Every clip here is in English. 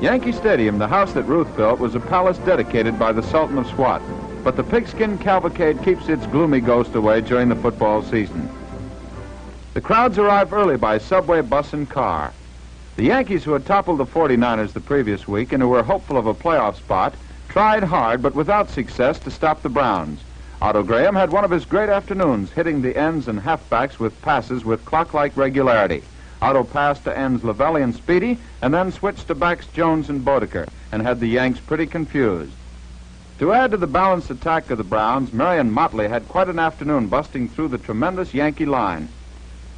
Yankee Stadium, the house that Ruth built, was a palace dedicated by the Sultan of Swat. But the pigskin cavalcade keeps its gloomy ghost away during the football season. The crowds arrive early by subway, bus, and car. The Yankees, who had toppled the 49ers the previous week and who were hopeful of a playoff spot, tried hard but without success to stop the Browns. Otto Graham had one of his great afternoons, hitting the ends and halfbacks with passes with clock-like regularity. Otto passed to ends Lavelli and Speedie, and then switched to backs Jones and Boedeker, and had the Yanks pretty confused. To add to the balanced attack of the Browns, Marion Motley had quite an afternoon busting through the tremendous Yankee line.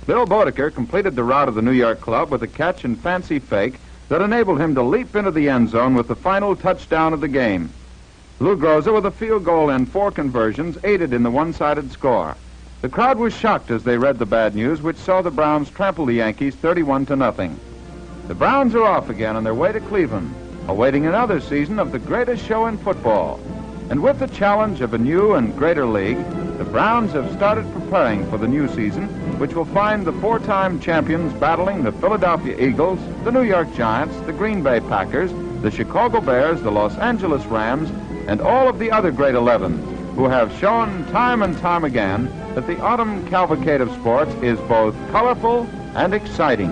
Bill Boedeker completed the route of the New York club with a catch and fancy fake that enabled him to leap into the end zone with the final touchdown of the game. Lou Groza, with a field goal and four conversions, aided in the one-sided score. The crowd was shocked as they read the bad news, which saw the Browns trample the Yankees 31 to nothing. The Browns are off again on their way to Cleveland, awaiting another season of the greatest show in football. And with the challenge of a new and greater league, the Browns have started preparing for the new season, which will find the four-time champions battling the Philadelphia Eagles, the New York Giants, the Green Bay Packers, the Chicago Bears, the Los Angeles Rams, and all of the other great 11s who have shown time and time again that the autumn cavalcade of sports is both colorful and exciting.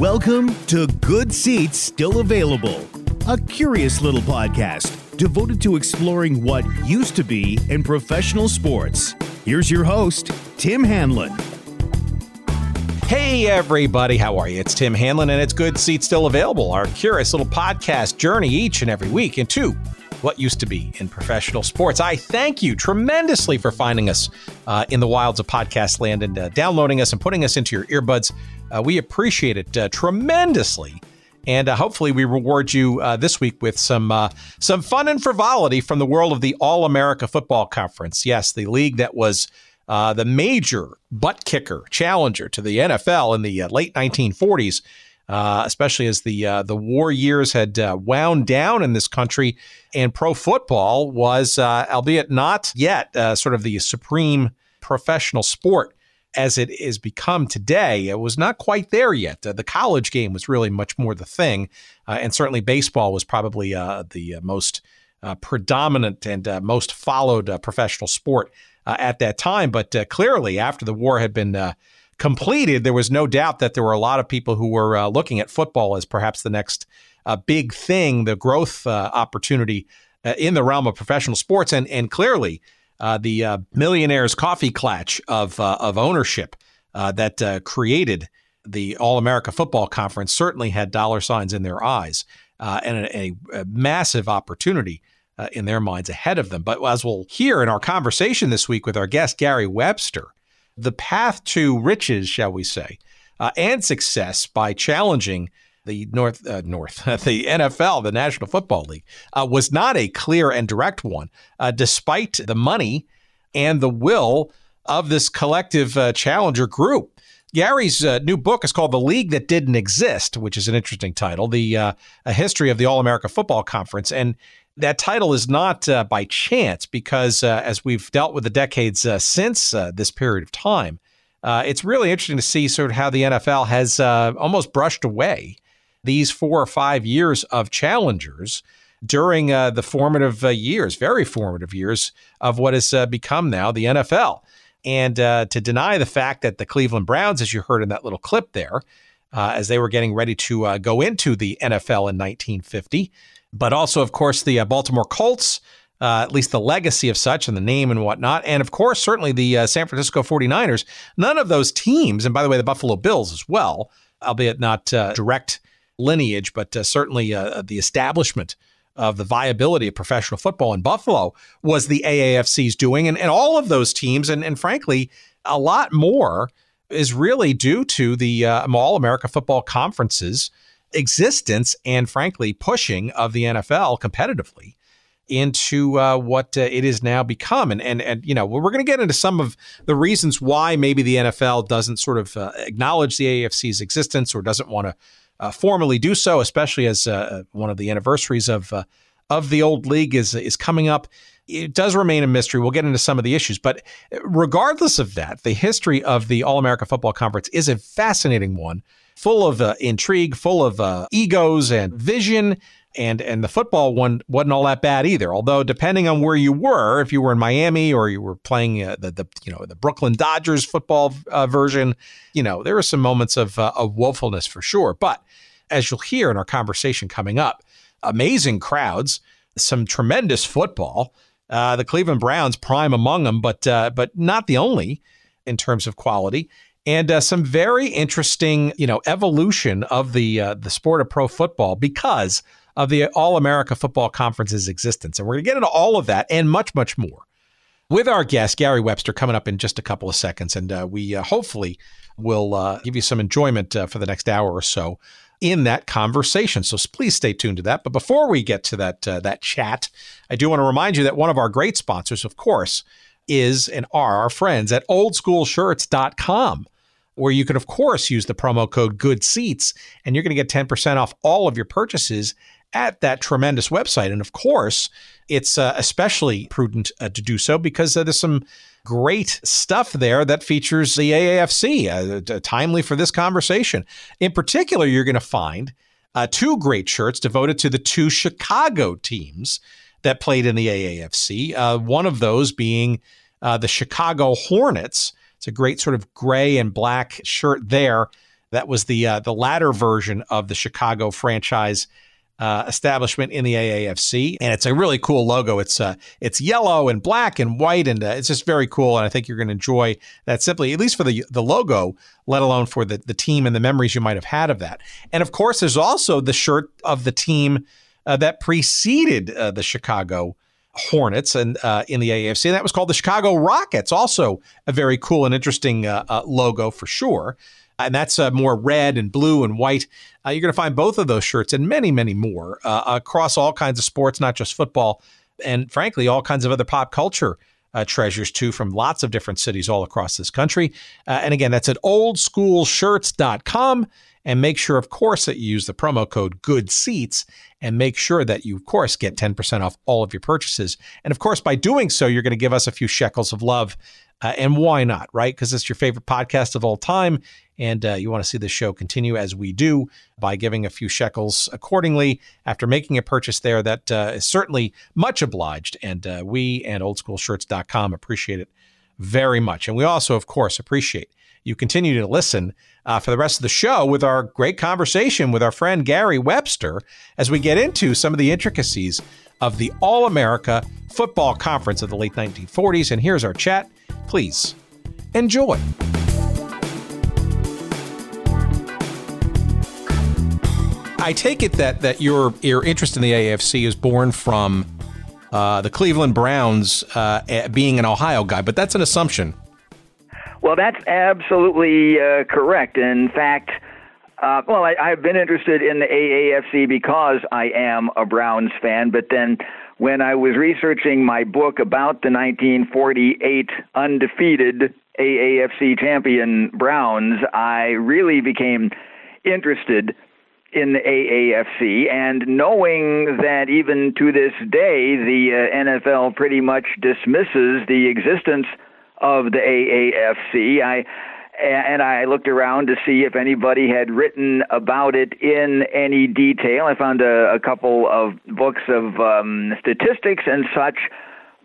Welcome to Good Seats Still Available, a curious little podcast devoted to exploring what used to be in professional sports. Here's your host, Tim Hanlon. Hey, everybody, how are you? It's Tim Hanlon, and it's Good Seats Still Available, our curious little podcast journey each and every week into what used to be in professional sports. I thank you tremendously for finding us uh, in the wilds of podcast land and uh, downloading us and putting us into your earbuds. Uh, we appreciate it uh, tremendously. And uh, hopefully, we reward you uh, this week with some some fun and frivolity from the world of the All America Football Conference. Yes, the league that was uh, the major butt kicker challenger to the NFL in the uh, late 1940s, uh, especially as the uh, the war years had uh, wound down in this country, and pro football was, uh, albeit not yet, sort of the supreme professional sport as it is become today. It was not quite there yet. the college game was really much more the thing, and certainly baseball was probably the most predominant and most followed professional sport uh, at that time. But uh, clearly, after the war had been uh, completed, there was no doubt that there were a lot of people who were uh, looking at football as perhaps the next uh, big thing, the growth uh, opportunity in the realm of professional sports. And, and clearly, the millionaires' coffee clutch of, of ownership that created the All America Football Conference certainly had dollar signs in their eyes and a, a, a massive opportunity uh, in their minds ahead of them. But as we'll hear in our conversation this week with our guest, Gary Webster, the path to riches, shall we say, uh, and success by challenging the North uh, North the NFL, the National Football League, uh, was not a clear and direct one, uh, despite the money and the will of this collective uh, challenger group. Gary's uh, new book is called "The League That Didn't Exist," which is an interesting title. The uh, a history of the All America Football Conference, and that title is not uh, by chance because uh, as we've dealt with the decades uh, since uh, this period of time, uh, it's really interesting to see sort of how the NFL has uh, almost brushed away these four or five years of challengers during the formative years, very formative years of what has become now the NFL. And to deny the fact that the Cleveland Browns, as you heard in that little clip there, as they were getting ready to go into the NFL in 1950, but also, of course, the uh, Baltimore Colts, uh, at least the legacy of such and the name and whatnot. And of course, certainly the uh, San Francisco 49ers. None of those teams, and by the way, the Buffalo Bills as well, albeit not uh, direct lineage, but uh, certainly uh, the establishment of the viability of professional football in Buffalo was the AAFC's doing. And, and all of those teams, and, and frankly, a lot more is really due to the All America Football Conferences existence and, frankly, pushing of the NFL competitively into uh, what uh, it is now become. And, and, and you know, we're going to get into some of the reasons why maybe the NFL doesn't sort of uh, acknowledge the AFC's existence or doesn't want to uh, formally do so, especially as uh, one of the anniversaries of uh, of the old league is is coming up. it does remain a mystery. We'll get into some of the issues, but regardless of that, the history of the All America Football Conference is a fascinating one, full of uh, intrigue, full of uh, egos and vision. And and the football one wasn't all that bad either. Although depending on where you were, if you were in Miami or you were playing uh, the the you know the Brooklyn Dodgers football uh, version, you know there were some moments of uh, of woefulness for sure. But as you'll hear in our conversation coming up, amazing crowds, some tremendous football. Uh, the Cleveland Browns, prime among them, but uh, but not the only in terms of quality, and uh, some very interesting, you know, evolution of the uh, the sport of pro football because of the All America Football Conference's existence, and we're going to get into all of that and much much more with our guest Gary Webster coming up in just a couple of seconds, and uh, we uh, hopefully will give you some enjoyment for the next hour or so in that conversation. So please stay tuned to that. But before we get to that uh, that chat, I do want to remind you that one of our great sponsors, of course, is and are our friends at oldschoolshirts.com where you can of course use the promo code good seats and you're going to get 10% off all of your purchases at that tremendous website and of course it's uh, especially prudent uh, to do so because uh, there's some great stuff there that features the AAFC, uh, timely for this conversation. In particular, you're going to find uh, two great shirts devoted to the two Chicago teams that played in the AAFC. Uh, one of those being uh, the Chicago Hornets. It's a great sort of gray and black shirt there. That was the uh, the latter version of the Chicago franchise uh, establishment in the AAFC, and it's a really cool logo. It's uh, it's yellow and black and white, and uh, it's just very cool. And I think you're going to enjoy that simply, at least for the the logo, let alone for the the team and the memories you might have had of that. And of course, there's also the shirt of the team uh, that preceded uh, the Chicago. Hornets and uh, in the and that was called the Chicago Rockets. Also, a very cool and interesting uh, uh, logo for sure and that's uh, more red and blue and white. Uh, you're going to find both of those shirts and many, many more uh, across all kinds of sports, not just football, and frankly, all kinds of other pop culture. Uh, treasures too from lots of different cities all across this country. Uh, and again, that's at oldschoolshirts.com. And make sure, of course, that you use the promo code Good Seats and make sure that you, of course, get 10% off all of your purchases. And of course, by doing so, you're going to give us a few shekels of love. Uh, and why not, right? Because it's your favorite podcast of all time and uh, you want to see the show continue as we do by giving a few shekels accordingly after making a purchase there, that uh, is certainly much obliged. And uh, we and oldschoolshirts.com appreciate it very much. And we also, of course, appreciate you continue to listen uh, for the rest of the show with our great conversation with our friend Gary Webster as we get into some of the intricacies of the All America Football Conference of the late 1940s. And here's our chat. Please enjoy. I take it that that your your interest in the AFC is born from uh, the Cleveland Browns uh, being an Ohio guy, but that's an assumption. Well, that's absolutely uh, correct. In fact, uh, well, I, I've been interested in the AAFC because I am a Browns fan, but then when I was researching my book about the 1948 undefeated AAFC champion Browns, I really became interested in the AAFC, and knowing that even to this day the uh, NFL pretty much dismisses the existence of the AAFC, I and I looked around to see if anybody had written about it in any detail. I found a, a couple of books of um, statistics and such,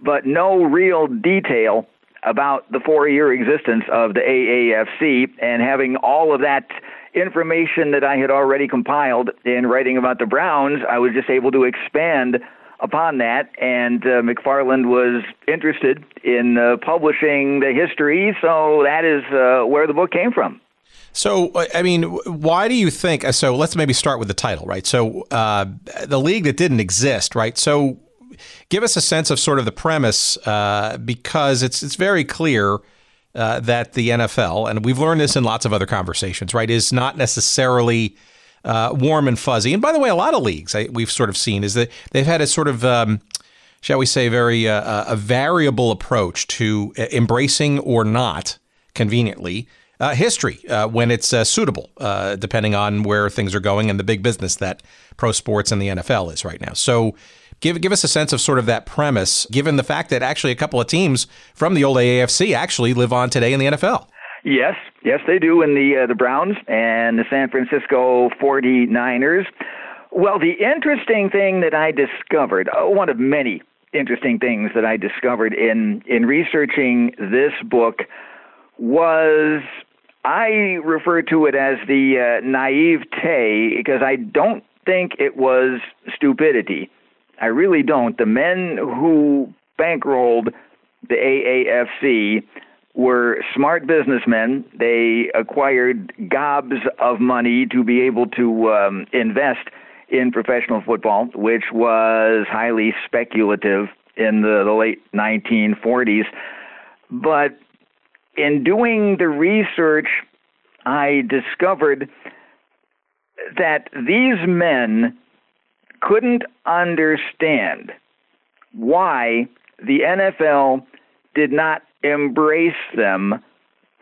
but no real detail about the four-year existence of the AAFC. And having all of that information that I had already compiled in writing about the Browns, I was just able to expand upon that, and uh, McFarland was interested in uh, publishing the history, so that is uh, where the book came from. So, I mean, why do you think? Uh, so, let's maybe start with the title, right? So, uh, the league that didn't exist, right? So, give us a sense of sort of the premise, uh, because it's it's very clear that the NFL, and we've learned this in lots of other conversations, right, is not necessarily uh, warm and fuzzy. And by the way, a lot of leagues I, we've sort of seen is that they've had a sort of, um, shall we say, very uh, uh a variable approach to uh, embracing or not conveniently. Uh, history when it's suitable, depending on where things are going and the big business that pro sports and the NFL is right now. So, Give give us a sense of sort of that premise, given the fact that actually a couple of teams from the old AAFC actually live on today in the NFL. Yes, yes, they do in the uh, the Browns and the San Francisco 49ers. Well, the interesting thing that I discovered, uh, one of many interesting things that I discovered in in researching this book was I refer to it as the uh, naivete because I don't think it was stupidity. I really don't. The men who bankrolled the AAFC were smart businessmen. They acquired gobs of money to be able to um, invest in professional football, which was highly speculative in the, the late 1940s. But in doing the research, I discovered that these men couldn't understand why the NFL did not embrace them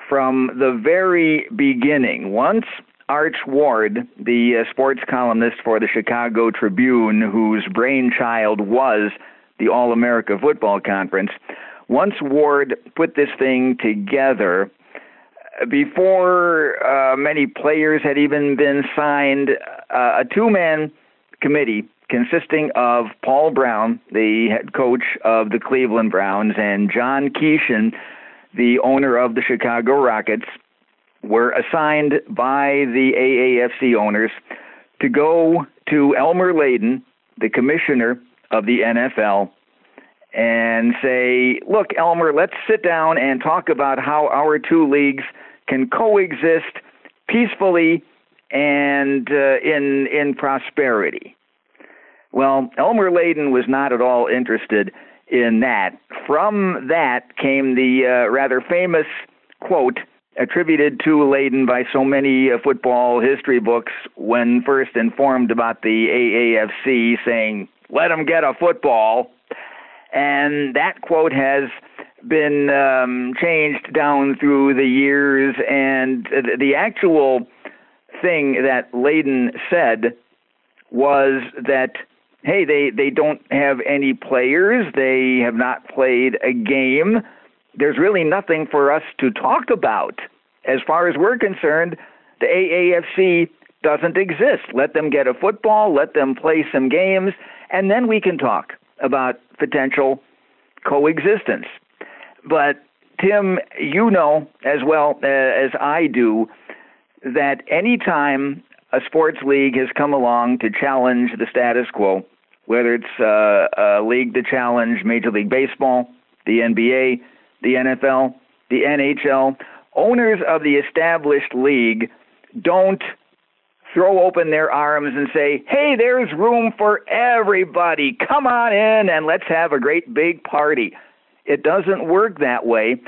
from the very beginning. Once Arch Ward, the uh, sports columnist for the Chicago Tribune, whose brainchild was the All America Football Conference, once Ward put this thing together, before uh, many players had even been signed, uh, a two man committee consisting of Paul Brown, the head coach of the Cleveland Browns, and John Keeshin, the owner of the Chicago Rockets, were assigned by the AAFC owners to go to Elmer Layden, the commissioner of the NFL, and say, Look, Elmer, let's sit down and talk about how our two leagues can coexist peacefully and uh, in, in prosperity. Well, Elmer Layden was not at all interested in that. From that came the uh, rather famous quote attributed to Layden by so many uh, football history books when first informed about the AAFC, saying, Let them get a football. And that quote has been um, changed down through the years, and the actual thing that Layden said was that hey, they, they don't have any players, they have not played a game. There's really nothing for us to talk about. As far as we're concerned, the AAFC doesn't exist. Let them get a football, let them play some games, and then we can talk about potential coexistence. But Tim, you know as well uh, as I do that anytime a sports league has come along to challenge the status quo, whether it's uh, a league to challenge Major League Baseball, the NBA, the NFL, the NHL. Owners of the established league don't throw open their arms and say, hey, there's room for everybody. Come on in and let's have a great big party. It doesn't work that way.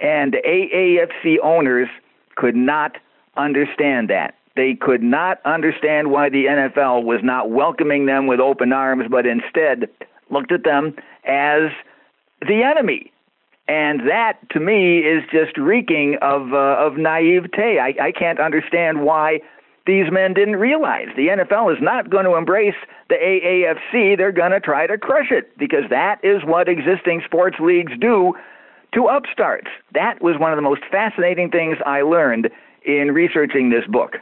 And AAFC owners could not understand that. They could not understand why the NFL was not welcoming them with open arms, but instead looked at them as the enemy. And that, to me, is just reeking of uh, of naivete. I, I can't understand why these men didn't realize the NFL is not going to embrace the AAFC. They're going to try to crush it because that is what existing sports leagues do to upstarts. That was one of the most fascinating things I learned in researching this book.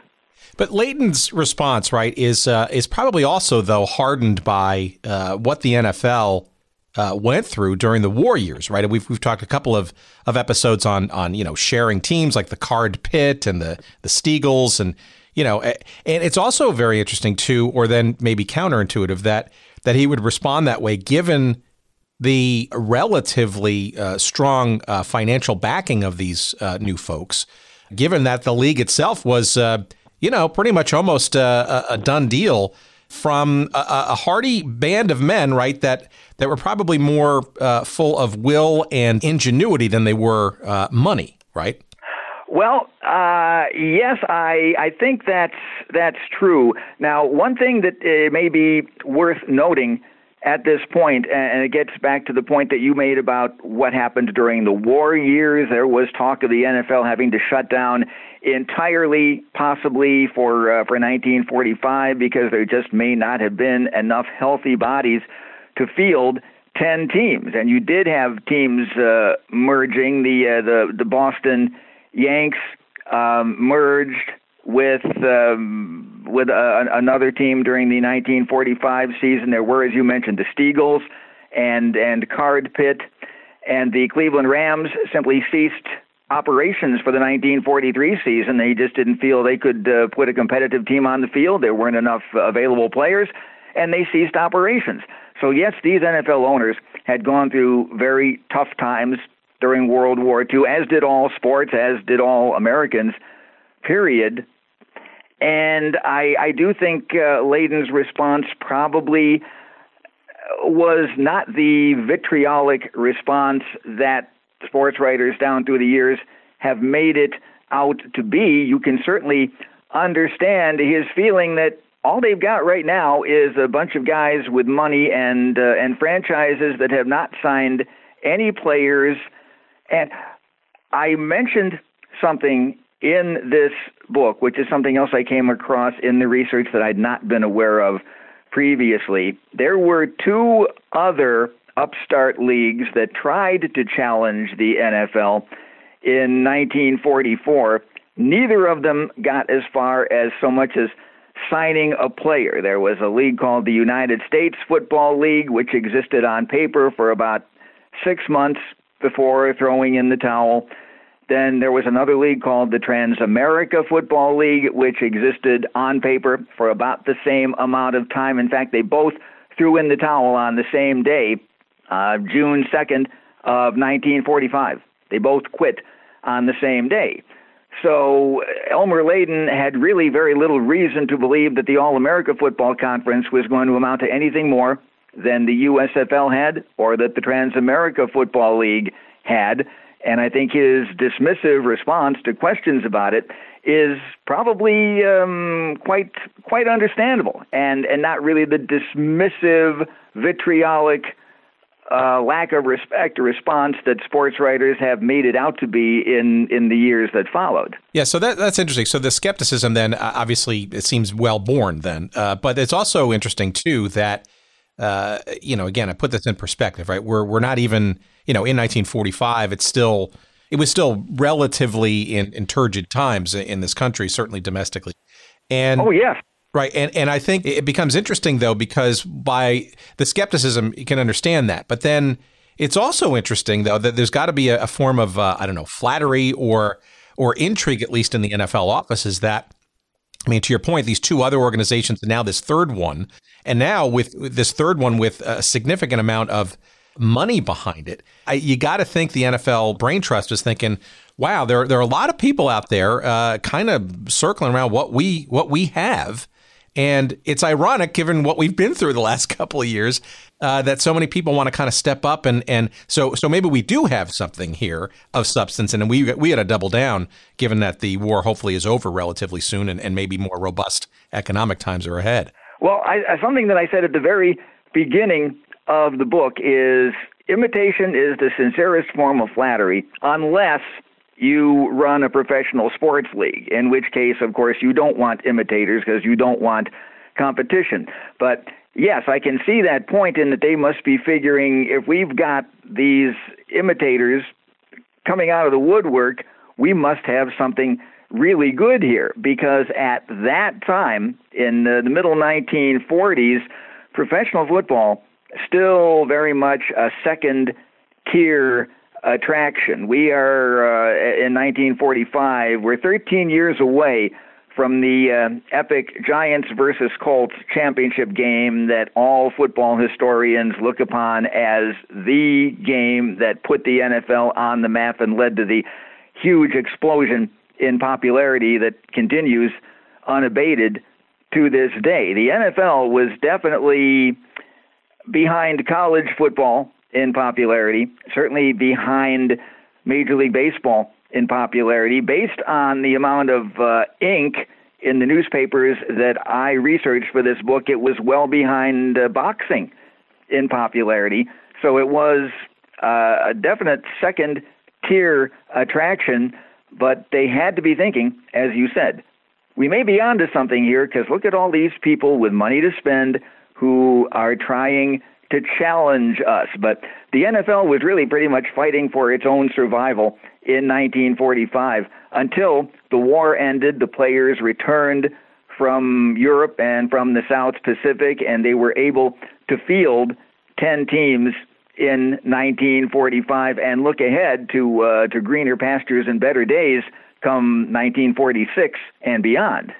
But Layden's response, right, is uh, is probably also though hardened by uh, what the NFL uh, went through during the war years, right? we've we've talked a couple of, of episodes on on you know sharing teams like the Card-Pitt and the the Steagles, and you know, and it's also very interesting too, or then maybe counterintuitive that that he would respond that way given the relatively uh, strong uh, financial backing of these uh, new folks, given that the league itself was you know, pretty much almost a, a done deal from a, a, hearty band of men, right? That that were probably more uh, full of will and ingenuity than they were uh, money, right? Well, uh, yes, I I think that's that's true. Now, one thing that uh, may be worth noting at this point, and it gets back to the point that you made about what happened during the war years. There was talk of the NFL having to shut down entirely, possibly for uh, for 1945, because there just may not have been enough healthy bodies to field 10 teams. And you did have teams uh, merging. The, uh, the, the Boston Yanks um, merged with um, with uh, another team during the 1945 season. There were, as you mentioned, the Steagles and and Card-Pitt, and the Cleveland Rams simply ceased operations for the 1943 season. They just didn't feel they could uh, put a competitive team on the field. There weren't enough available players, and they ceased operations. So yes, these NFL owners had gone through very tough times during World War II, as did all sports, as did all Americans. Period. And I, I do think uh, Layden's response probably was not the vitriolic response that sports writers down through the years have made it out to be. You can certainly understand his feeling that all they've got right now is a bunch of guys with money and uh, and franchises that have not signed any players. And I mentioned something in this book, which is something else I came across in the research that I'd not been aware of previously. There were two other upstart leagues that tried to challenge the NFL in 1944. Neither of them got as far as so much as signing a player. There was a league called the United States Football League, which existed on paper for about six months before throwing in the towel. Then there was another league called the Transamerica Football League, which existed on paper for about the same amount of time. In fact, they both threw in the towel on the same day, uh, June 2nd of 1945. They both quit on the same day. So Elmer Layden had really very little reason to believe that the All America Football Conference was going to amount to anything more than the USFL had or that the Transamerica Football League had. And I think his dismissive response to questions about it is probably um, quite quite understandable, and and not really the dismissive, vitriolic uh, lack of respect response that sports writers have made it out to be in in the years that followed. Yeah, so that that's interesting. So the skepticism then uh, obviously it seems well born then, uh, but it's also interesting too that uh, you know again I put this in perspective, right? We're we're not even you know, in 1945, it's still it was still relatively in, in turgid times in this country, certainly domestically. And oh yeah, right. And and I think it becomes interesting though because by the skepticism, you can understand that, but then it's also interesting though that there's got to be a, a, form of uh, I don't know flattery or or intrigue at least in the NFL offices that. I mean, to your point, these two other organizations, and now this third one, and now with this third one with a significant amount of money behind it. I, you got to think the NFL Brain Trust is thinking, wow, there, there are a lot of people out there uh, kind of circling around what we what we have. And it's ironic, given what we've been through the last couple of years, uh, that so many people want to kind of step up and and so so maybe we do have something here of substance, and we we got to double down, given that the war hopefully is over relatively soon, and, and maybe more robust economic times are ahead. Well, I, something that I said at the very beginning of the book is imitation is the sincerest form of flattery, unless you run a professional sports league, in which case, of course, you don't want imitators because you don't want competition. But yes, I can see that point in that they must be figuring if we've got these imitators coming out of the woodwork, we must have something really good here because at that time in the, the middle 1940s, professional football still very much a second tier attraction. We are uh, in 1945. We're 13 years away from the uh, epic Giants versus Colts championship game that all football historians look upon as the game that put the NFL on the map and led to the huge explosion in popularity that continues unabated to this day. The NFL was definitely behind college football in popularity, certainly behind Major League Baseball in popularity, based on the amount of uh, ink in the newspapers that I researched for this book. It was well behind uh, boxing in popularity, so it was uh, a definite second tier attraction. But they had to be thinking, as you said, we may be onto something here because look at all these people with money to spend who are trying to challenge us. But the NFL was really pretty much fighting for its own survival in 1945 until the war ended. The players returned from Europe and from the South Pacific, and they were able to field 10 teams in 1945 and look ahead to uh, to greener pastures and better days come 1946 and beyond.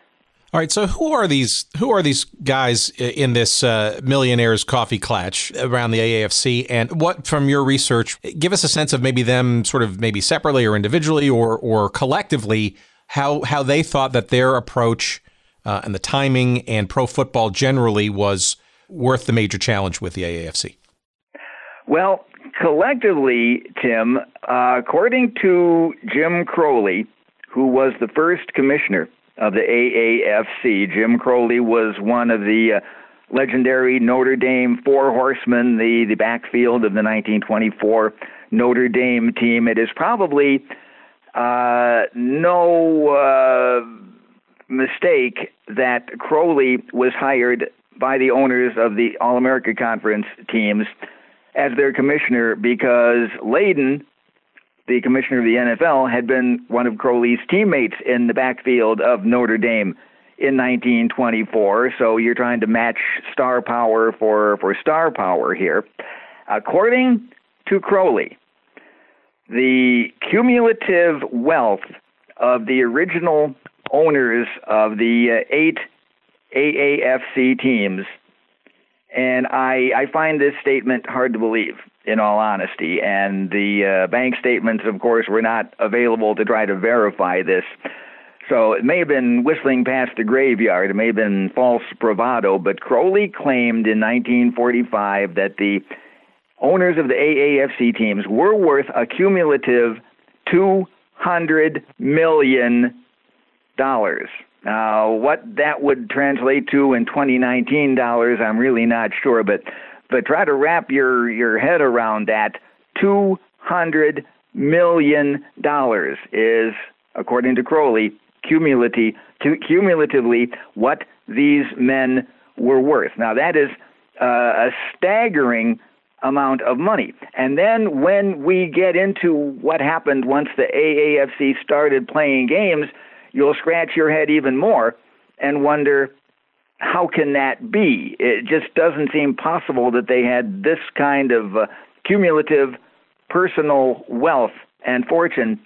All right, so who are these? Who are these guys in this uh, millionaires coffee clatch around the AAFC? And what, from your research, give us a sense of maybe them, sort of maybe separately or individually or or collectively, how how they thought that their approach uh, and the timing and pro football generally was worth the major challenge with the AAFC. Well, collectively, Tim, uh, according to Jim Crowley, who was the first commissioner of the AAFC. Jim Crowley was one of the uh, legendary Notre Dame Four Horsemen, the, the backfield of the 1924 Notre Dame team. It is probably uh, no uh, mistake that Crowley was hired by the owners of the All America Conference teams as their commissioner because Layden the commissioner of the NFL, had been one of Crowley's teammates in the backfield of Notre Dame in 1924. So you're trying to match star power for, for star power here. According to Crowley, the cumulative wealth of the original owners of the uh, eight AAFC teams, and I, I find this statement hard to believe in all honesty. And the uh, bank statements, of course, were not available to try to verify this. So it may have been whistling past the graveyard. It may have been false bravado. But Crowley claimed in 1945 that the owners of the AAFC teams were worth a cumulative $200 million. Now, what that would translate to in 2019 dollars, I'm really not sure, but but try to wrap your, your head around that. $200 million is, according to Crowley, cumulatively, cumulatively what these men were worth. Now, that is uh, a staggering amount of money. And then when we get into what happened once the AAFC started playing games, you'll scratch your head even more and wonder how can that be? It just doesn't seem possible that they had this kind of uh, cumulative personal wealth and fortune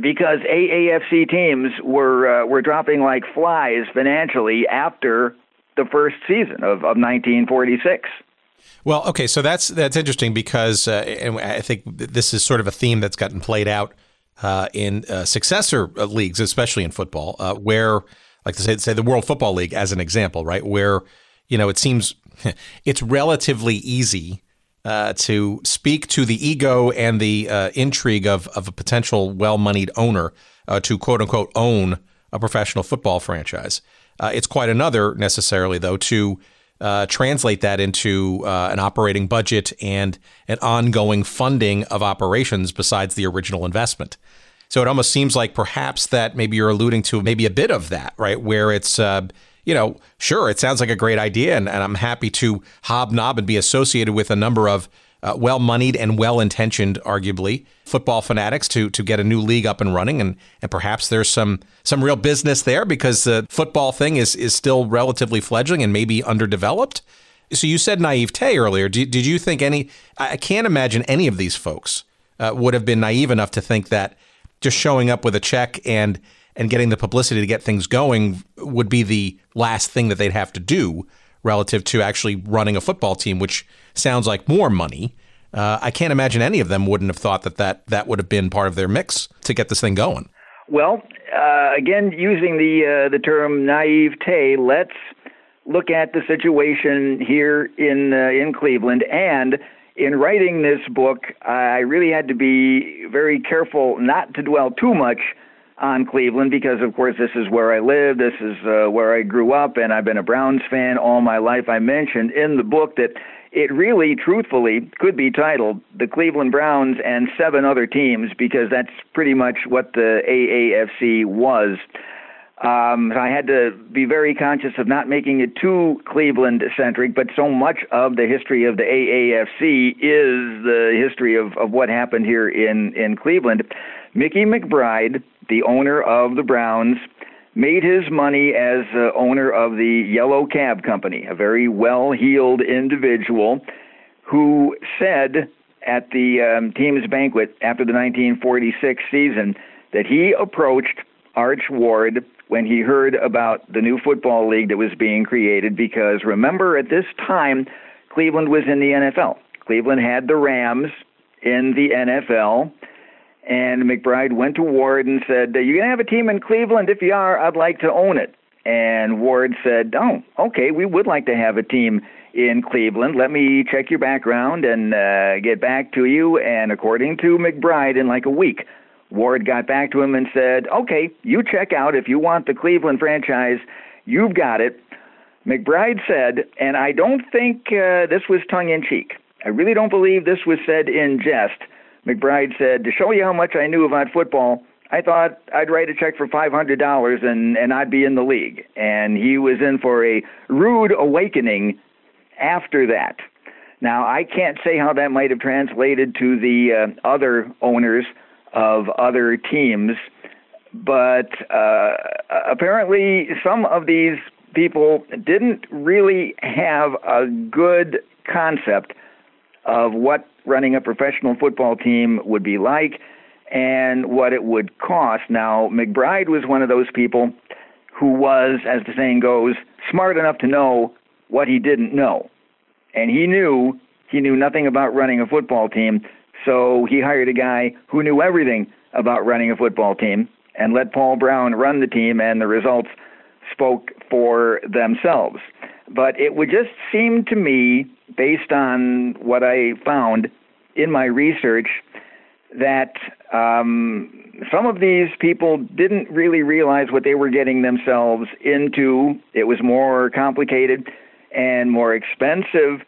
because AAFC teams were uh, were dropping like flies financially after the first season of, of 1946. Well, okay, so that's that's interesting because uh, and I think this is sort of a theme that's gotten played out uh, in uh, successor leagues, especially in football, uh, where like to say, say the World Football League as an example, right? Where, you know, it seems it's relatively easy uh, to speak to the ego and the uh, intrigue of, of a potential well moneyed owner uh, to quote unquote own a professional football franchise. Uh, it's quite another, necessarily, though, to uh, translate that into uh, an operating budget and an ongoing funding of operations besides the original investment. So it almost seems like perhaps that maybe you're alluding to maybe a bit of that, right? Where it's, uh, you know, sure, it sounds like a great idea, and, and I'm happy to hobnob and be associated with a number of uh, well moneyed and well intentioned, arguably, football fanatics to to get a new league up and running, and and perhaps there's some some real business there because the football thing is is still relatively fledgling and maybe underdeveloped. So you said naivete earlier. Did, did you think any? I can't imagine any of these folks uh, would have been naive enough to think that just showing up with a check and and getting the publicity to get things going would be the last thing that they'd have to do relative to actually running a football team, which sounds like more money. Uh, I can't imagine any of them wouldn't have thought that, that that would have been part of their mix to get this thing going. Well, uh, again, using the uh, the term naivete, let's look at the situation here in uh, in Cleveland and in writing this book, I really had to be very careful not to dwell too much on Cleveland because, of course, this is where I live, this is uh, where I grew up, and I've been a Browns fan all my life. I mentioned in the book that it really, truthfully, could be titled The Cleveland Browns and Seven Other Teams because that's pretty much what the AAFC was. Um, I had to be very conscious of not making it too Cleveland centric, but so much of the history of the AAFC is the history of, of what happened here in, in Cleveland. Mickey McBride, the owner of the Browns, made his money as uh, owner of the Yellow Cab Company, a very well heeled individual who said at the um, team's banquet after the 1946 season that he approached Arch Ward when he heard about the new football league that was being created because remember at this time Cleveland was in the NFL. Cleveland had the Rams in the NFL and McBride went to Ward and said, "You're going to have a team in Cleveland. If you are, I'd like to own it." And Ward said, "Oh, okay, we would like to have a team in Cleveland. Let me check your background and uh, get back to you." And according to McBride, in like a week, Ward got back to him and said, Okay, you check out if you want the Cleveland franchise, you've got it. McBride said, and I don't think uh, this was tongue in cheek. I really don't believe this was said in jest. McBride said, To show you how much I knew about football, I thought I'd write a check for $500 and, and I'd be in the league. And he was in for a rude awakening after that. Now, I can't say how that might have translated to the uh, other owners of other teams. But uh, apparently, some of these people didn't really have a good concept of what running a professional football team would be like and what it would cost. Now, McBride was one of those people who was, as the saying goes, smart enough to know what he didn't know. And he knew he knew nothing about running a football team, so he hired a guy who knew everything about running a football team and let Paul Brown run the team, and the results spoke for themselves. But it would just seem to me, based on what I found in my research, that um, some of these people didn't really realize what they were getting themselves into. It was more complicated and more expensive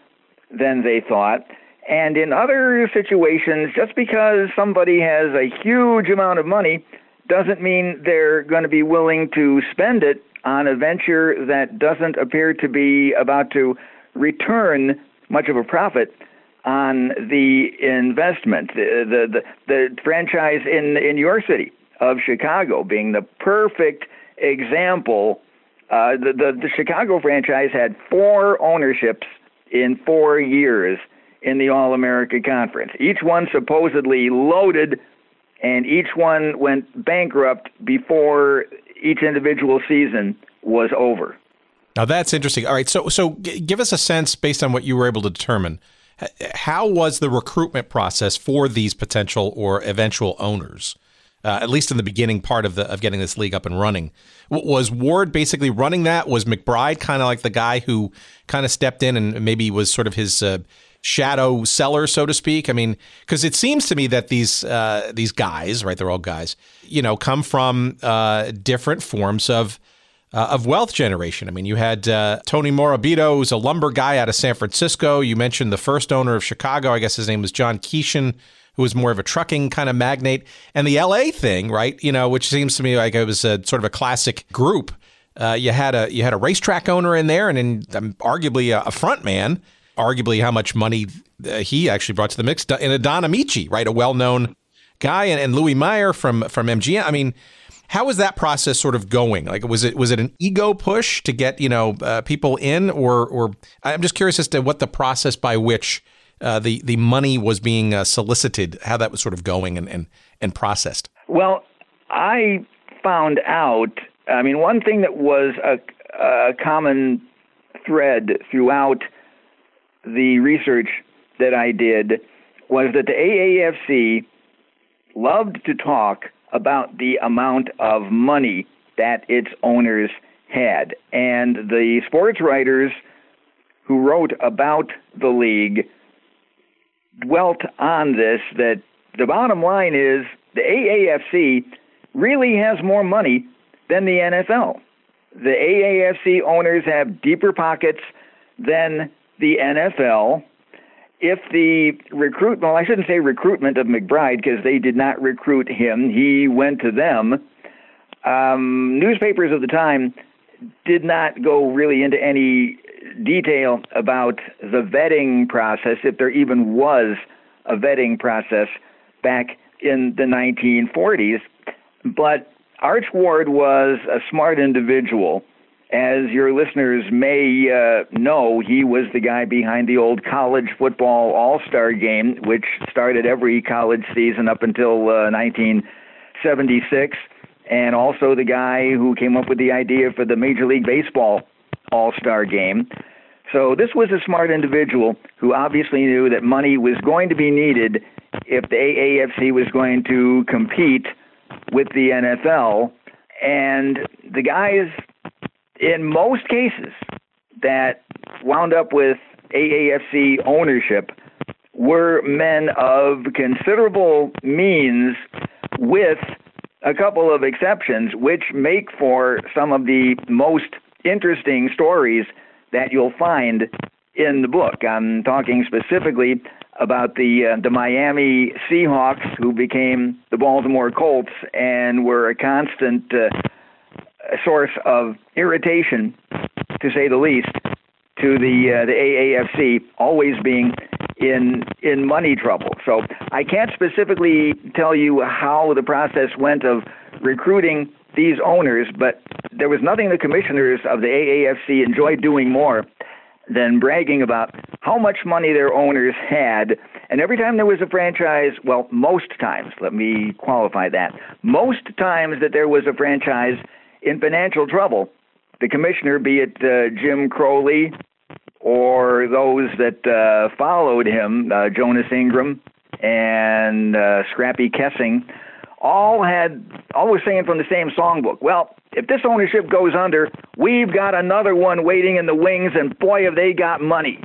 than they thought. And in other situations, just because somebody has a huge amount of money doesn't mean they're going to be willing to spend it on a venture that doesn't appear to be about to return much of a profit on the investment. The, the, the, the franchise in, in your city of Chicago being the perfect example. Uh, the, the, the Chicago franchise had four ownerships in four years in the All America Conference. Each one supposedly loaded, and each one went bankrupt before each individual season was over. Now that's interesting. All right, so so give us a sense based on what you were able to determine. How was the recruitment process for these potential or eventual owners? Uh, at least in the beginning part of the of getting this league up and running. Was Ward basically running that? Was McBride kind of like the guy who kind of stepped in and maybe was sort of his uh, shadow seller, so to speak? I mean, because it seems to me that these uh, these guys, right? They're all guys, you know, come from uh, different forms of uh, of wealth generation. I mean, you had uh, Tony Morabito, who's a lumber guy out of San Francisco. You mentioned the first owner of Chicago. I guess his name was John Keeshin, who was more of a trucking kind of magnate. And the LA thing, right? You know, which seems to me like it was a sort of a classic group. Uh, you had a you had a racetrack owner in there, and then um, arguably a, a front man arguably how much money uh, he actually brought to the mix. And Don Ameche, right, a well-known guy, and, and Louis Mayer from from MGM. I mean, how was that process sort of going? Like, was it was it an ego push to get you know uh, people in, or or I'm just curious as to what the process by which uh, the the money was being uh, solicited, how that was sort of going and and, and processed. Well, I found out. I mean, one thing that was a, a common thread throughout the research that I did was that the AAFC loved to talk about the amount of money that its owners had. And the sports writers who wrote about the league dwelt on this that the bottom line is the AAFC really has more money than the NFL. The AAFC owners have deeper pockets than the NFL if the recruit, well, I shouldn't say recruitment of McBride because they did not recruit him. He went to them. um, newspapers of the time did not go really into any detail about the vetting process, if there even was a vetting process back in the 1940s. But Arch Ward was a smart individual. As your listeners may uh, know, he was the guy behind the old college football all star game, which started every college season up until uh, 1976, and also the guy who came up with the idea for the Major League Baseball all star game. So this was a smart individual who obviously knew that money was going to be needed if the AAFC was going to compete with the NFL. And the guys, in most cases, that wound up with AAFC ownership were men of considerable means, with a couple of exceptions, which make for some of the most interesting stories that you'll find in the book. I'm talking specifically about the uh, the Miami Seahawks, who became the Baltimore Colts and were a constant uh, source of irritation, to say the least, to the uh, the AAFC, always being in in money trouble. So I can't specifically tell you how the process went of recruiting these owners, but there was nothing the commissioners of the AAFC enjoyed doing more than bragging about how much money their owners had. And every time there was a franchise, well, most times, let me qualify that, most times that there was a franchise in financial trouble, the commissioner, be it uh, Jim Crowley or those that uh, followed him, uh, Jonas Ingram and uh, Scrappy Kessing, all had all was singing from the same songbook. Well, if this ownership goes under, we've got another one waiting in the wings, and boy, have they got money.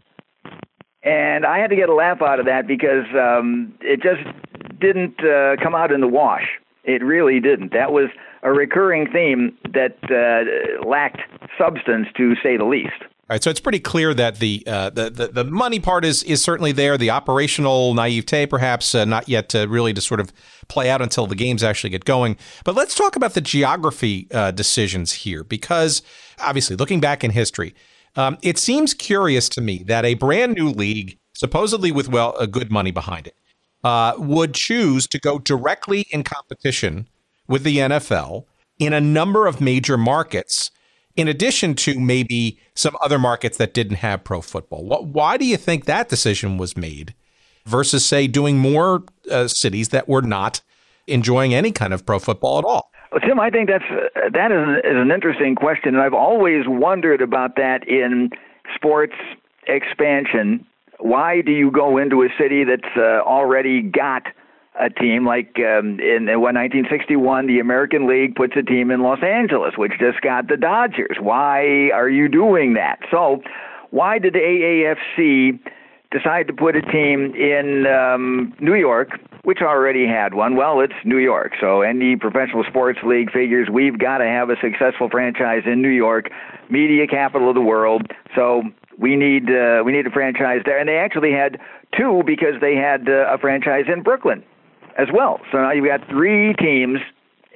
And I had to get a laugh out of that because um, it just didn't uh, come out in the wash. It really didn't. That was a recurring theme that uh, lacked substance, to say the least. All right, so it's pretty clear that the, uh, the, the the money part is is certainly there. The operational naivete, perhaps, uh, not yet to really to sort of play out until the games actually get going. But let's talk about the geography uh, decisions here, because obviously, looking back in history, um, it seems curious to me that a brand new league, supposedly with well a good money behind it, uh, would choose to go directly in competition with the NFL in a number of major markets in addition to maybe some other markets that didn't have pro football. Why do you think that decision was made versus, say, doing more uh, cities that were not enjoying any kind of pro football at all? Well, Tim, I think that's uh, that is an, is an interesting question, and I've always wondered about that in sports expansion. Why do you go into a city that's uh, already got a team like um, in, in 1961 the American League puts a team in Los Angeles which just got the Dodgers. Why are you doing that? So why did the AAFC decide to put a team in um, New York, which already had one? Well, it's New York. So any professional sports league figures we've got to have a successful franchise in New York, media capital of the world. So we need uh, we need a franchise there, and they actually had two because they had uh, a franchise in Brooklyn as well. So now you've got three teams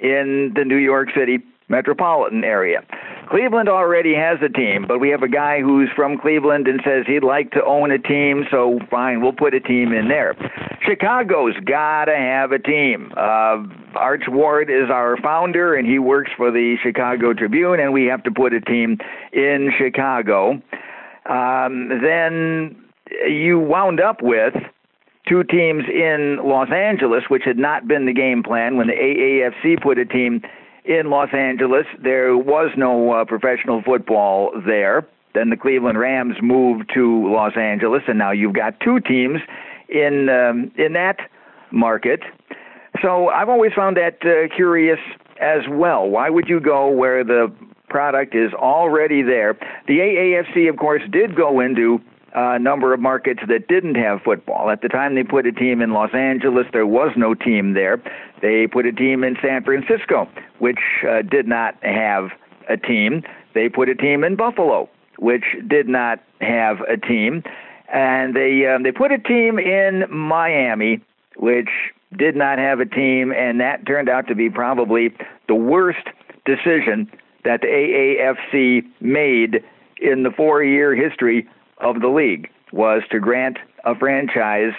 in the New York City metropolitan area. Cleveland already has a team, but we have a guy who's from Cleveland and says he'd like to own a team, so fine, we'll put a team in there. Chicago's got to have a team. Uh, Arch Ward is our founder, and he works for the Chicago Tribune, and we have to put a team in Chicago. Um, then you wound up with two teams in Los Angeles, which had not been the game plan when the AAFC put a team in Los Angeles. There was no uh, professional football there. Then the Cleveland Rams moved to Los Angeles, and now you've got two teams in um, in that market. So I've always found that uh, curious as well. Why would you go where the product is already there? The AAFC, of course, did go into a number of markets that didn't have football. At the time they put a team in Los Angeles, there was no team there. They put a team in San Francisco, which uh, did not have a team. They put a team in Buffalo, which did not have a team. And they um, they put a team in Miami, which did not have a team, and that turned out to be probably the worst decision that the AAFC made in the four-year history of the league was to grant a franchise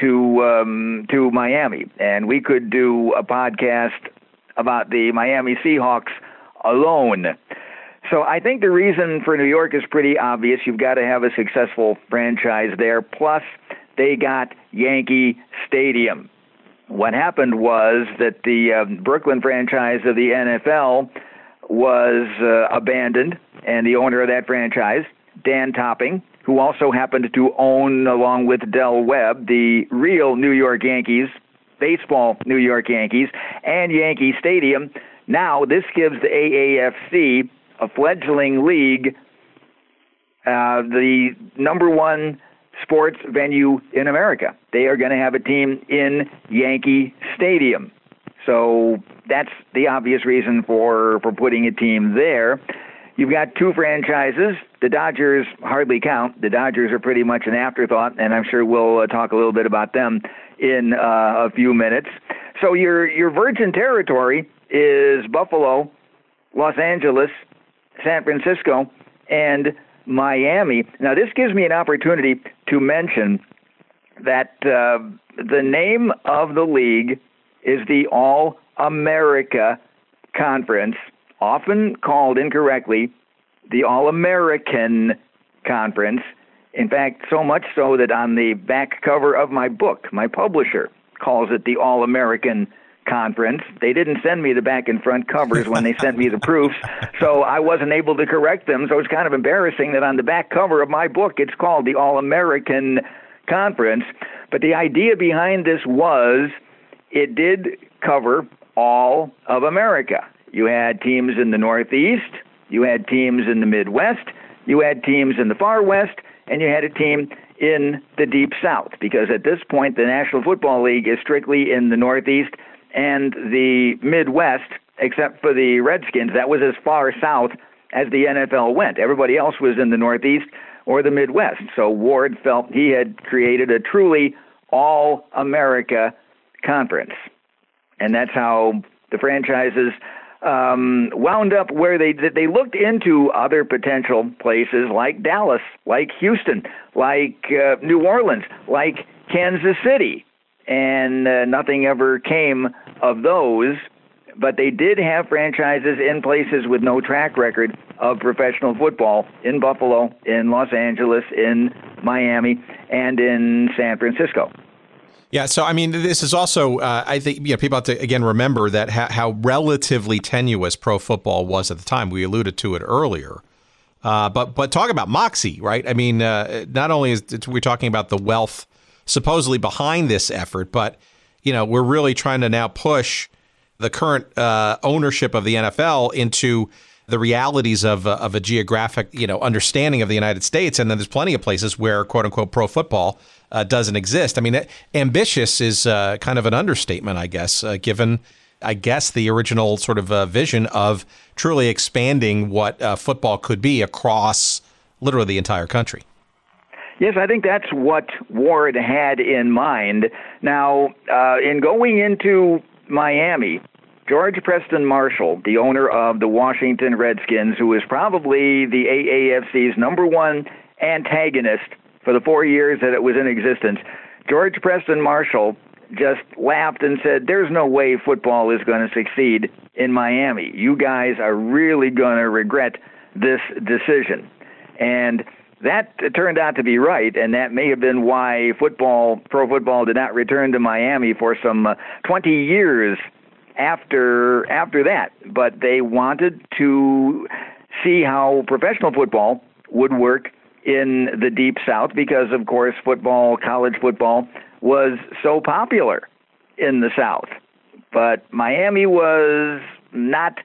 to um, to Miami, and we could do a podcast about the Miami Seahawks alone. So I think the reason for New York is pretty obvious. You've got to have a successful franchise there. Plus, they got Yankee Stadium. What happened was that the uh, Brooklyn franchise of the NFL was uh, abandoned, and the owner of that franchise, Dan Topping, who also happened to own, along with Del Webb, the real New York Yankees, baseball New York Yankees, and Yankee Stadium. Now, this gives the AAFC a fledgling league, uh, the number one sports venue in America. They are going to have a team in Yankee Stadium. So that's the obvious reason for, for putting a team there. You've got two franchises. The Dodgers hardly count. The Dodgers are pretty much an afterthought, and I'm sure we'll uh, talk a little bit about them in uh, a few minutes. So your your virgin territory is Buffalo, Los Angeles, San Francisco, and Miami. Now, this gives me an opportunity to mention that uh, the name of the league is the All America Conference, often called incorrectly the All American Conference. In fact, so much so that on the back cover of my book, my publisher calls it the All American conference. They didn't send me the back and front covers when they sent me the proofs, so I wasn't able to correct them. So it's kind of embarrassing that on the back cover of my book it's called the All American Conference. But the idea behind this was it did cover all of America. You had teams in the Northeast, you had teams in the Midwest, you had teams in the Far West, and you had a team in the Deep South. Because at this point, the National Football League is strictly in the Northeast and the Midwest, except for the Redskins. That was as far south as the NFL went. Everybody else was in the Northeast or the Midwest. So Ward felt he had created a truly all America conference. And that's how the franchises um, wound up where they they looked into other potential places like Dallas, like Houston, like uh, New Orleans, like Kansas City, and uh, nothing ever came of those. But they did have franchises in places with no track record of professional football in Buffalo, in Los Angeles, in Miami, and in San Francisco. Yeah, so I mean, this is also uh, I think you know people have to again remember that ha- how relatively tenuous pro football was at the time. We alluded to it earlier, uh, but but talk about moxie, right? I mean, uh, not only is we're talking about the wealth supposedly behind this effort, but you know we're really trying to now push the current uh, ownership of the NFL into the realities of uh, of a geographic you know understanding of the United States, and then there's plenty of places where quote unquote pro football uh, doesn't exist. I mean, ambitious is uh, kind of an understatement, I guess, uh, given. I guess the original sort of uh, vision of truly expanding what football could be across literally the entire country. Yes, I think that's what Ward had in mind. Now, uh, in going into Miami, George Preston Marshall, the owner of the Washington Redskins, who is probably the AAFC's number one antagonist for the four years that it was in existence, George Preston Marshall just laughed and said, There's no way football is going to succeed in Miami. You guys are really going to regret this decision. And that turned out to be right, and that may have been why football, pro football, did not return to Miami for some uh, 20 years after after that. But they wanted to see how professional football would work in the deep south because of course football college football was so popular in the south but Miami was not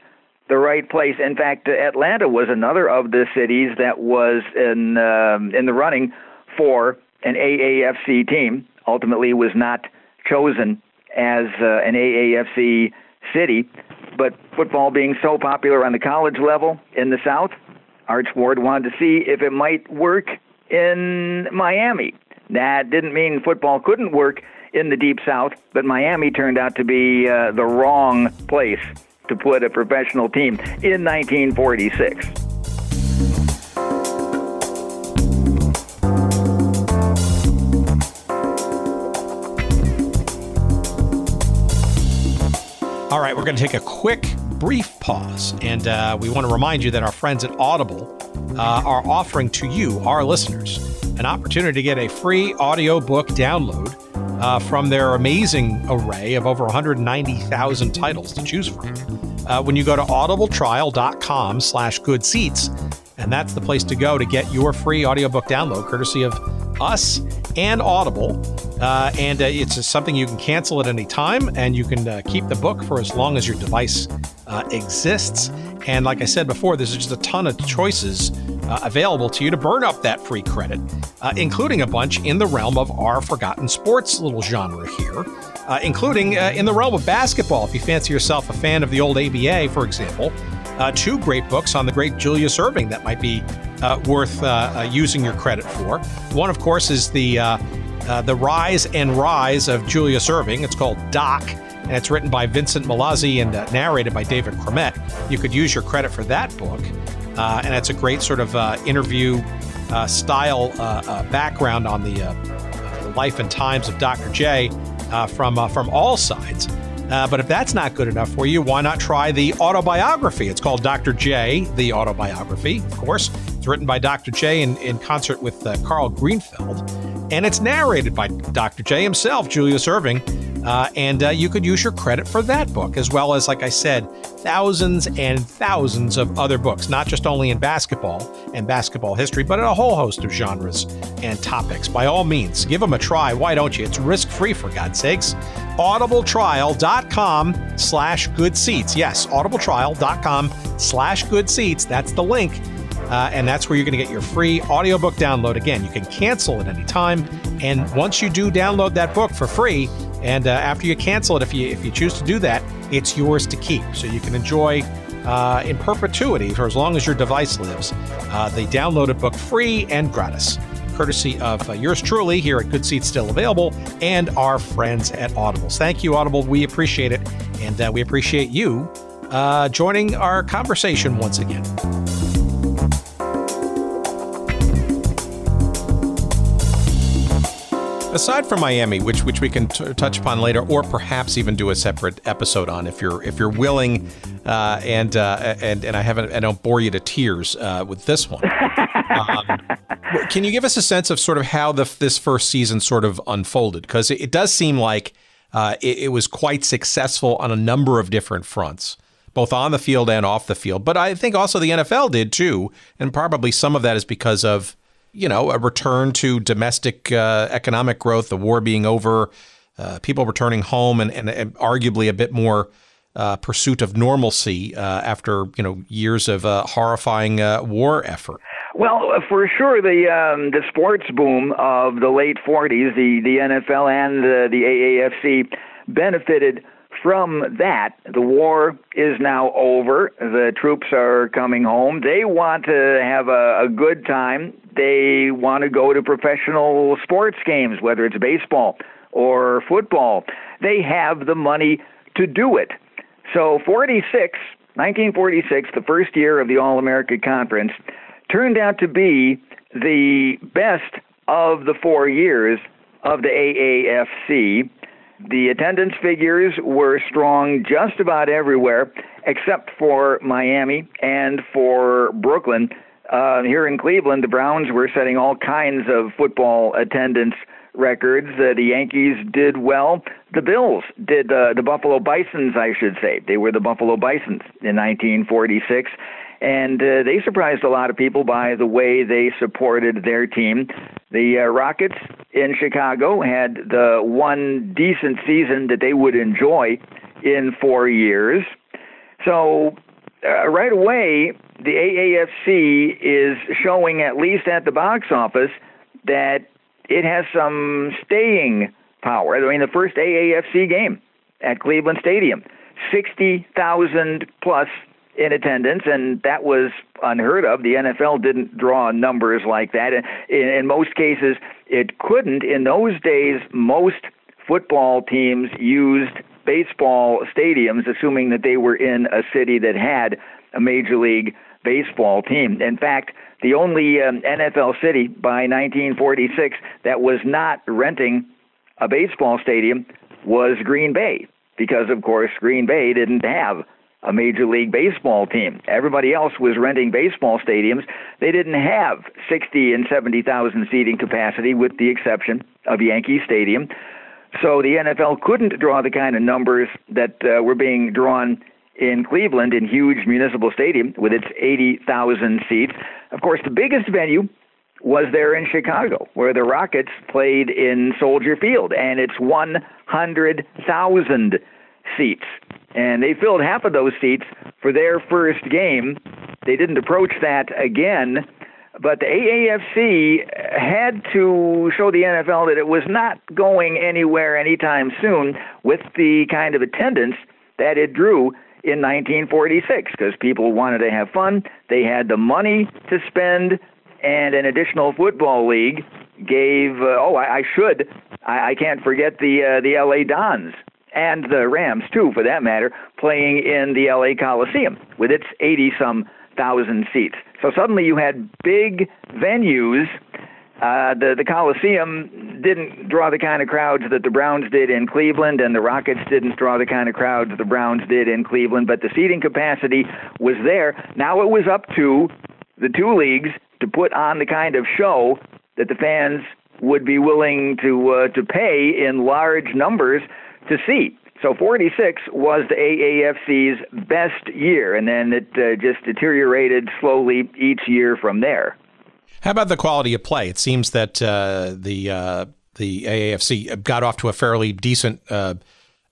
the right place. In fact, Atlanta was another of the cities that was in um, in the running for an AAFC team. Ultimately, was not chosen as uh, an AAFC city, but football being so popular on the college level in the South, Arch Ward wanted to see if it might work in Miami. That didn't mean football couldn't work in the Deep South, but Miami turned out to be uh, the wrong place to put a professional team in 1946. All right, we're going to take a quick, brief pause, and uh, we want to remind you that our friends at Audible uh, are offering to you, our listeners, an opportunity to get a free audiobook download uh, from their amazing array of over 190,000 titles to choose from. Uh, when you go to audibletrial.com slash good seats, and that's the place to go to get your free audiobook download, courtesy of us and Audible. Uh, and uh, it's something you can cancel at any time, and you can uh, keep the book for as long as your device uh, exists. And like I said before, there's just a ton of choices uh, available to you to burn up that free credit, uh, including a bunch in the realm of our forgotten sports little genre here, including in the realm of basketball. If you fancy yourself a fan of the old ABA, for example, two great books on the great Julius Erving that might be worth using your credit for. One, of course, is the uh, The Rise and Rise of Julius Erving. It's called Doc, and it's written by Vincent Mallozzi and uh, narrated by David Cromet. You could use your credit for that book, uh, and it's a great sort of uh, interview uh, style background on the life and times of Dr. J from from all sides. Uh, but if that's not good enough for you, why not try the autobiography? It's called Dr. J, the autobiography, of course. It's written by Dr. J in, in concert with uh, Karl Greenfeld, and it's narrated by Dr. J himself, Julius Erving. Uh, and uh, you could use your credit for that book, as well as, like I said, thousands and thousands of other books, not just only in basketball and basketball history, but in a whole host of genres and topics. By all means, give them a try. Why don't you? It's risk free, for God's sakes. Audibletrial.com slash good seats. Yes, audibletrial.com slash good seats. That's the link uh, and that's where you're going to get your free audiobook download. Again, you can cancel at any time. And once you do download that book for free, and uh, after you cancel it, if you if you choose to do that, it's yours to keep. So you can enjoy uh, in perpetuity for as long as your device lives uh, the downloaded book free and gratis, courtesy of uh, yours truly here at Good Seats Still Available and our friends at Audibles. Thank you, Audible. We appreciate it, and uh, we appreciate you joining our conversation once again. Aside from Miami, which which we can t- touch upon later, or perhaps even do a separate episode on if you're if you're willing, uh, and uh, and and I haven't I don't bore you to tears uh, with this one. Um, can you give us a sense of sort of how the this first season sort of unfolded? Because it, it, does seem like uh, it, it was quite successful on a number of different fronts both on the field and off the field. But I think also the NFL did too, and probably some of that is because of you know, a return to domestic uh, economic growth, the war being over, uh, people returning home, and, and, and, arguably a bit more uh, pursuit of normalcy uh, after you know years of uh, horrifying uh, war effort. Well, for sure, the um, the sports boom of the late '40s, the the NFL and the, the AAFC benefited from that, the war is now over. The troops are coming home. They want to have a, a good time. They want to go to professional sports games, whether it's baseball or football. They have the money to do it. So 46, 1946, the first year of the All America Conference, turned out to be the best of the four years of the AAFC. The attendance figures were strong just about everywhere except for Miami and for Brooklyn. Uh, here in Cleveland, the Browns were setting all kinds of football attendance records. Uh, the Yankees did well. The Bills did, uh, the Buffalo Bisons, I should say. They were the Buffalo Bisons in 1946. And uh, they surprised a lot of people by the way they supported their team. The uh, Rockets in Chicago had the one decent season that they would enjoy in four years. So, uh, right away, the AAFC is showing, at least at the box office, that it has some staying power. I mean, the first AAFC game at Cleveland Stadium, 60,000 plus in attendance, and that was unheard of. The NFL didn't draw numbers like that. In, in most cases, it couldn't. In those days, most football teams used baseball stadiums, assuming that they were in a city that had a Major League Baseball team. In fact, the only um, NFL city by 1946 that was not renting a baseball stadium was Green Bay, because, of course, Green Bay didn't have a Major League Baseball team. Everybody else was renting baseball stadiums. They didn't have 60 and 70,000 seating capacity, with the exception of Yankee Stadium. So the NFL couldn't draw the kind of numbers that uh, were being drawn in Cleveland in huge municipal stadium with its 80,000 seats. Of course, the biggest venue was there in Chicago, where the Rockets played in Soldier Field, and it's 100,000 seats. And they filled half of those seats for their first game. They didn't approach that again, but the AAFC had to show the NFL that it was not going anywhere anytime soon with the kind of attendance that it drew in 1946 because people wanted to have fun. They had the money to spend, and an additional football league gave. Uh, oh, I, I should. I, I can't forget the uh, the LA Dons and the Rams too, for that matter, playing in the LA Coliseum with its 80 some thousand seats. So suddenly you had big venues uh, the the Coliseum didn't draw the kind of crowds that the Browns did in Cleveland, and the Rockets didn't draw the kind of crowds the Browns did in Cleveland. But the seating capacity was there. Now it was up to the two leagues to put on the kind of show that the fans would be willing to uh, to pay in large numbers to see. So 46 was the AAFC's best year, and then it uh, just deteriorated slowly each year from there. How about the quality of play? It seems that uh, the uh, the AAFC got off to a fairly decent uh,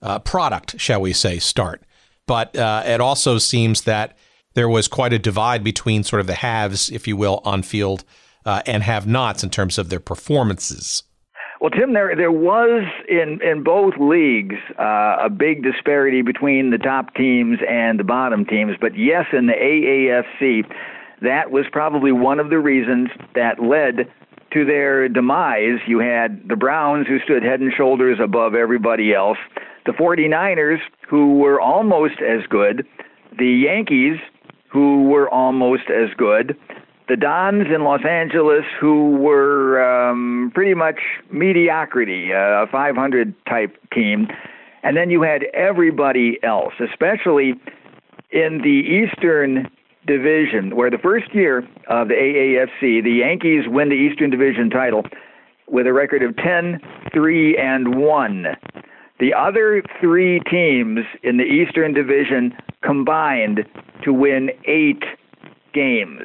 uh, product, shall we say, start. But uh, it also seems that there was quite a divide between sort of the haves, if you will, on field and have-nots in terms of their performances. Well, Tim, there there was in in both leagues uh, a big disparity between the top teams and the bottom teams. But yes, in the AAFC, that was probably one of the reasons that led to their demise. You had the Browns, who stood head and shoulders above everybody else, the 49ers, who were almost as good, the Yankees, who were almost as good, the Dons in Los Angeles, who were um, pretty much mediocrity, a 500 type team. And then you had everybody else, especially in the Eastern Division, where the first year of the AAFC, the Yankees win the Eastern Division title with a record of 10, 3, and 1. The other three teams in the Eastern Division combined to win eight games.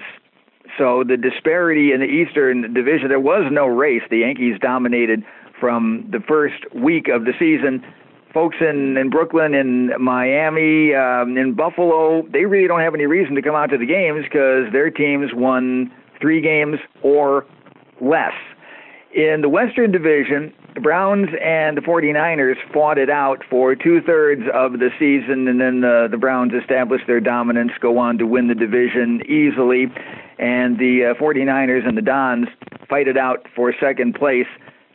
So the disparity in the Eastern Division, there was no race. The Yankees dominated from the first week of the season folks in, in Brooklyn, in Miami, um, in Buffalo, they really don't have any reason to come out to the games because their teams won three games or less. In the Western Division, the Browns and the 49ers fought it out for two thirds of the season, and then uh, the Browns established their dominance, go on to win the division easily, and the uh, 49ers and the Dons fight it out for second place.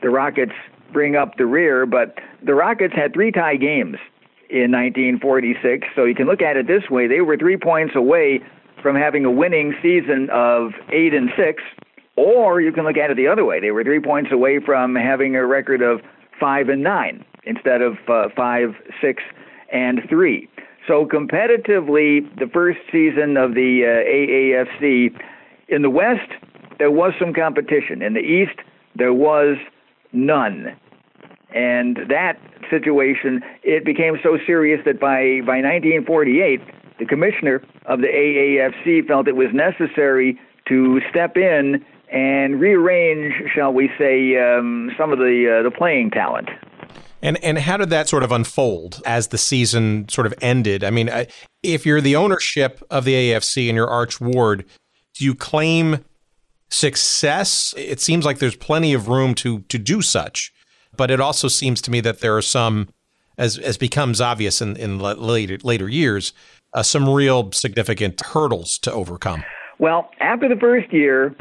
The Rockets bring up the rear, but the Rockets had three tie games in 1946, so you can look at it this way: they were three points away from having a winning season of eight and six, or you can look at it the other way: they were three points away from having a record of five and nine instead of uh, five, six, and three. So competitively, the first season of the uh, AAFC in the West, there was some competition. In the East, there was none. And that situation, it became so serious that by, by 1948, the commissioner of the AAFC felt it was necessary to step in and rearrange, shall we say, um, some of the uh, the playing talent. And and how did that sort of unfold as the season sort of ended? I mean, if you're the ownership of the AFC and your Arch Ward, do you claim success? It seems like there's plenty of room to to do such. But it also seems to me that there are some, as as becomes obvious in in later later years, uh, some real significant hurdles to overcome. Well, after the first year,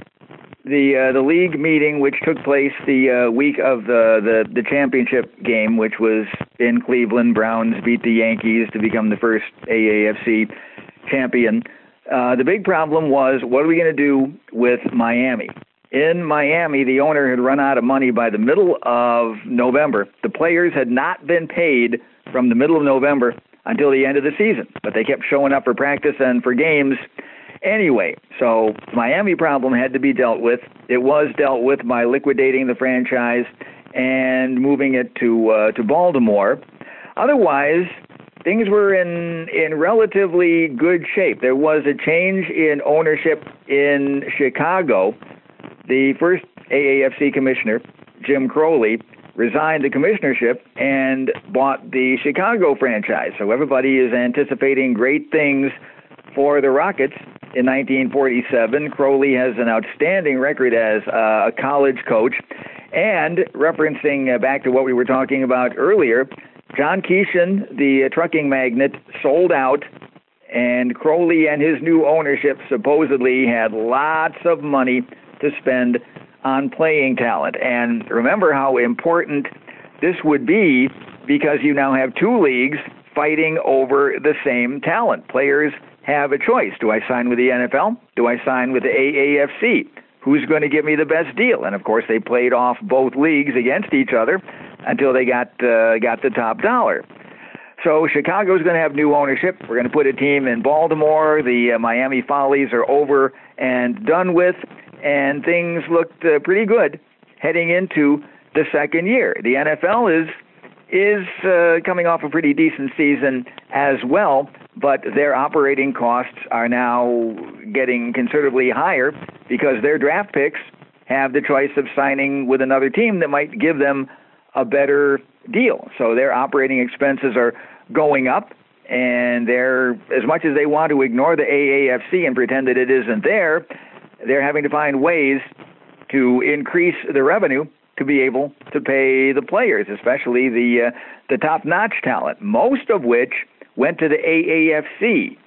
the uh, the league meeting, which took place the uh, week of the, the the championship game, which was in Cleveland, Browns beat the Yankees to become the first AAFC champion. Uh, the big problem was what are we going to do with Miami? In Miami, the owner had run out of money by the middle of November. The players had not been paid from the middle of November until the end of the season, but they kept showing up for practice and for games Anyway, so Miami problem had to be dealt with. It was dealt with by liquidating the franchise and moving it to uh, to Baltimore. Otherwise, things were in in relatively good shape. There was a change in ownership in Chicago. The first AAFC commissioner, Jim Crowley, resigned the commissionership and bought the Chicago franchise. So everybody is anticipating great things for the Rockets in 1947. Crowley has an outstanding record as a college coach. And referencing uh, back to what we were talking about earlier, John Keeshin, the uh, trucking magnate, sold out, and Crowley and his new ownership supposedly had lots of money to spend on playing talent. And remember how important this would be because you now have two leagues fighting over the same talent. Players have a choice. Do I sign with the NFL? Do I sign with the AAFC? Who's going to give me the best deal? And of course, they played off both leagues against each other until they got uh, got the top dollar. So Chicago's going to have new ownership. We're going to put a team in Baltimore. The uh, Miami Follies are over and done with, and things looked uh, pretty good heading into the second year. The NFL is is uh, coming off a pretty decent season as well, but their operating costs are now getting considerably higher because their draft picks have the choice of signing with another team that might give them a better deal. So their operating expenses are going up and they're as much as they want to ignore the AAFC and pretend that it isn't there, they're having to find ways to increase the revenue to be able to pay the players, especially the uh, the top-notch talent, most of which went to the AAFC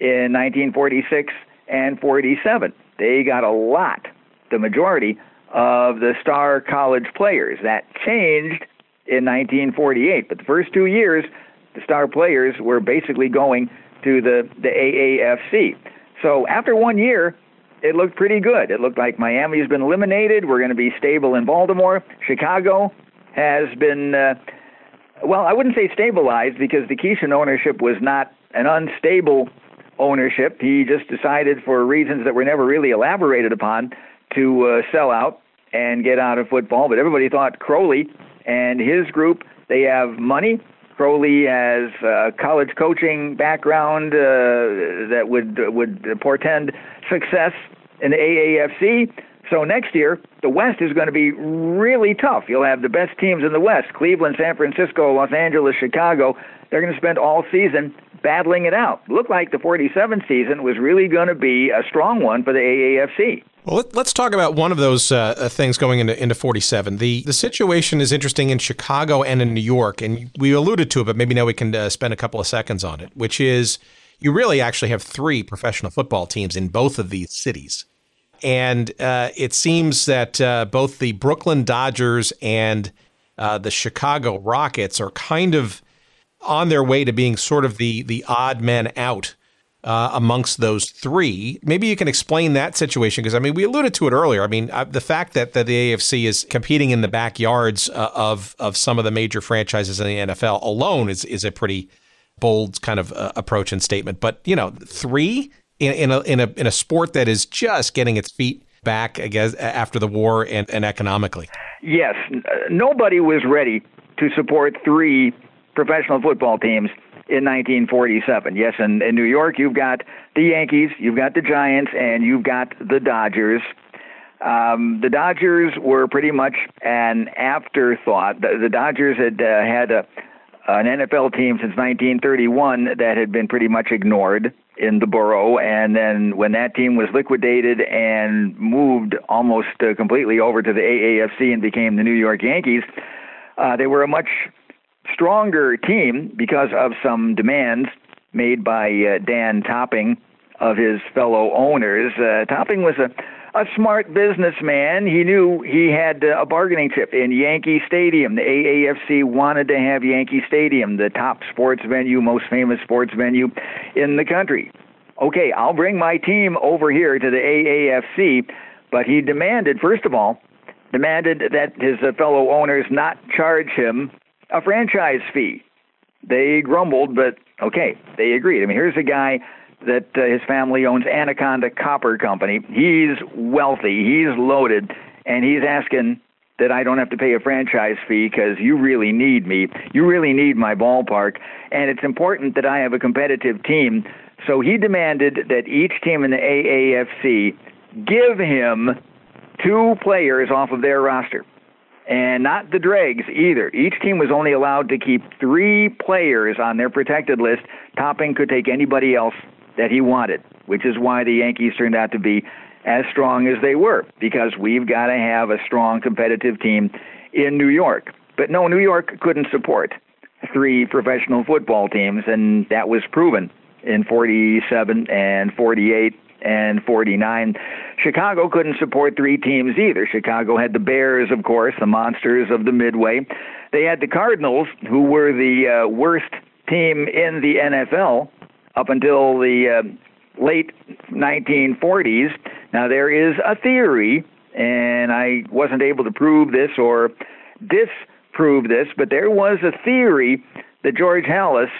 in 1946 and 47. They got a lot, the majority of the star college players. That changed in 1948, but the first two years, the star players were basically going to the the AAFC. So after one year, it looked pretty good. It looked like Miami's been eliminated. We're going to be stable in Baltimore. Chicago has been, uh, well, I wouldn't say stabilized because the Keeshin ownership was not an unstable ownership. He just decided, for reasons that were never really elaborated upon, to uh, sell out and get out of football. But everybody thought Crowley and his group, they have money. Crowley has a college coaching background uh, that would would portend success in the AAFC. So next year, the West is going to be really tough. You'll have the best teams in the West Cleveland, San Francisco, Los Angeles, Chicago. They're going to spend all season battling it out. Looked like the 47 season was really going to be a strong one for the AAFC. Well, let, us talk about one of those uh, uh, things going into, into 47. The the situation is interesting in Chicago and in New York, and we alluded to it, but maybe now we can uh, spend a couple of seconds on it, which is you really actually have three professional football teams in both of these cities. And uh, it seems that uh, both the Brooklyn Dodgers and uh, the Chicago Rockets are kind of on their way to being sort of the the odd men out uh, amongst those three. Maybe you can explain that situation because I mean we alluded to it earlier. I mean uh, the fact that, that the AFC is competing in the backyards uh, of of some of the major franchises in the NFL alone is is a pretty bold kind of uh, approach and statement. But you know, three in, in a in a in a sport that is just getting its feet back, I guess, after the war and, and economically. Yes, nobody was ready to support three professional football teams in 1947. Yes, in, in New York, you've got the Yankees, you've got the Giants, and you've got the Dodgers. Um, the Dodgers were pretty much an afterthought. The, the Dodgers had uh, had a, an NFL team since 1931 that had been pretty much ignored in the borough. And then when that team was liquidated and moved almost uh, completely over to the AAFC and became the New York Yankees, uh, they were a much stronger team because of some demands made by uh, Dan Topping of his fellow owners. Uh, Topping was a a smart businessman. He knew he had uh, a bargaining chip in Yankee Stadium. The AAFC wanted to have Yankee Stadium, the top sports venue, most famous sports venue in the country. Okay, I'll bring my team over here to the AAFC, but he demanded, first of all, demanded that his uh, fellow owners not charge him a franchise fee. They grumbled, but okay, they agreed. I mean, here's a guy that uh, his family owns Anaconda Copper Company. He's wealthy, he's loaded, and he's asking that I don't have to pay a franchise fee because you really need me. You really need my ballpark, and it's important that I have a competitive team. So he demanded that each team in the AAFC give him two players off of their roster. And not the dregs either. Each team was only allowed to keep three players on their protected list. Topping could take anybody else that he wanted, which is why the Yankees turned out to be as strong as they were, because we've got to have a strong competitive team in New York. But no, New York couldn't support three professional football teams, and that was proven in 47 and 48 and 49. Chicago couldn't support three teams either. Chicago had the Bears, of course, the monsters of the Midway. They had the Cardinals, who were the uh, worst team in the NFL up until the uh, late 1940s. Now, there is a theory, and I wasn't able to prove this or disprove this, but there was a theory that George Halas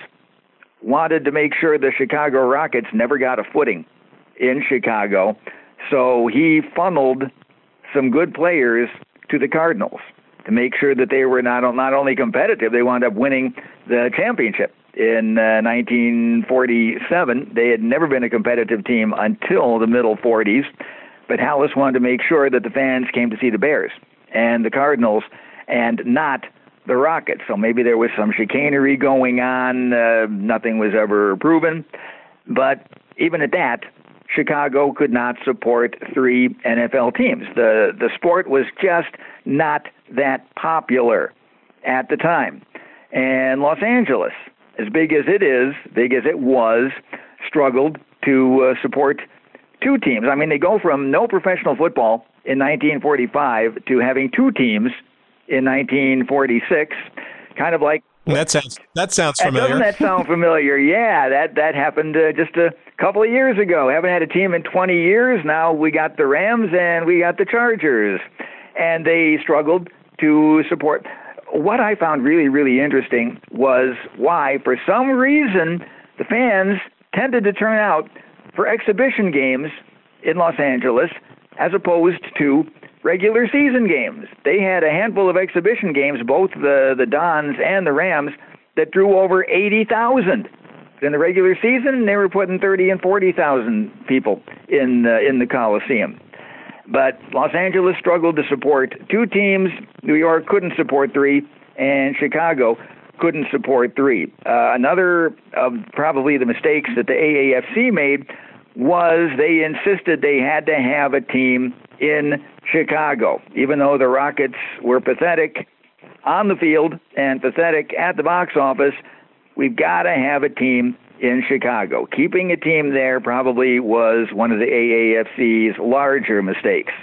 wanted to make sure the Chicago Rockets never got a footing in Chicago. So he funneled some good players to the Cardinals to make sure that they were not not only competitive, they wound up winning the championship in uh, 1947. They had never been a competitive team until the middle 40s, but Halas wanted to make sure that the fans came to see the Bears and the Cardinals and not the Rockets. So maybe there was some chicanery going on. Uh, nothing was ever proven. But even at that, Chicago could not support three NFL teams. The the sport was just not that popular at the time. And Los Angeles as big as it is, big as it was, struggled to uh, support two teams. I mean, they go from no professional football in 1945 to having two teams in 1946, kind of like that sounds that sounds familiar. Doesn't that sound familiar? yeah, that that happened uh, just a couple of years ago. Haven't had a team in 20 years. Now we got the Rams and we got the Chargers, and they struggled to support what I found really, really interesting was why, for some reason, the fans tended to turn out for exhibition games in Los Angeles as opposed to regular season games. They had a handful of exhibition games, both the, the Dons and the Rams, that drew over 80,000. In the regular season, they were putting 30 and 40,000 people in, uh, in the Coliseum. But Los Angeles struggled to support two teams. New York couldn't support three, and Chicago couldn't support three. Uh, another of probably the mistakes that the AAFC made was they insisted they had to have a team in Chicago, even though the Rockets were pathetic on the field and pathetic at the box office. We've got to have a team in Chicago. Keeping a team there probably was one of the AAFC's larger mistakes.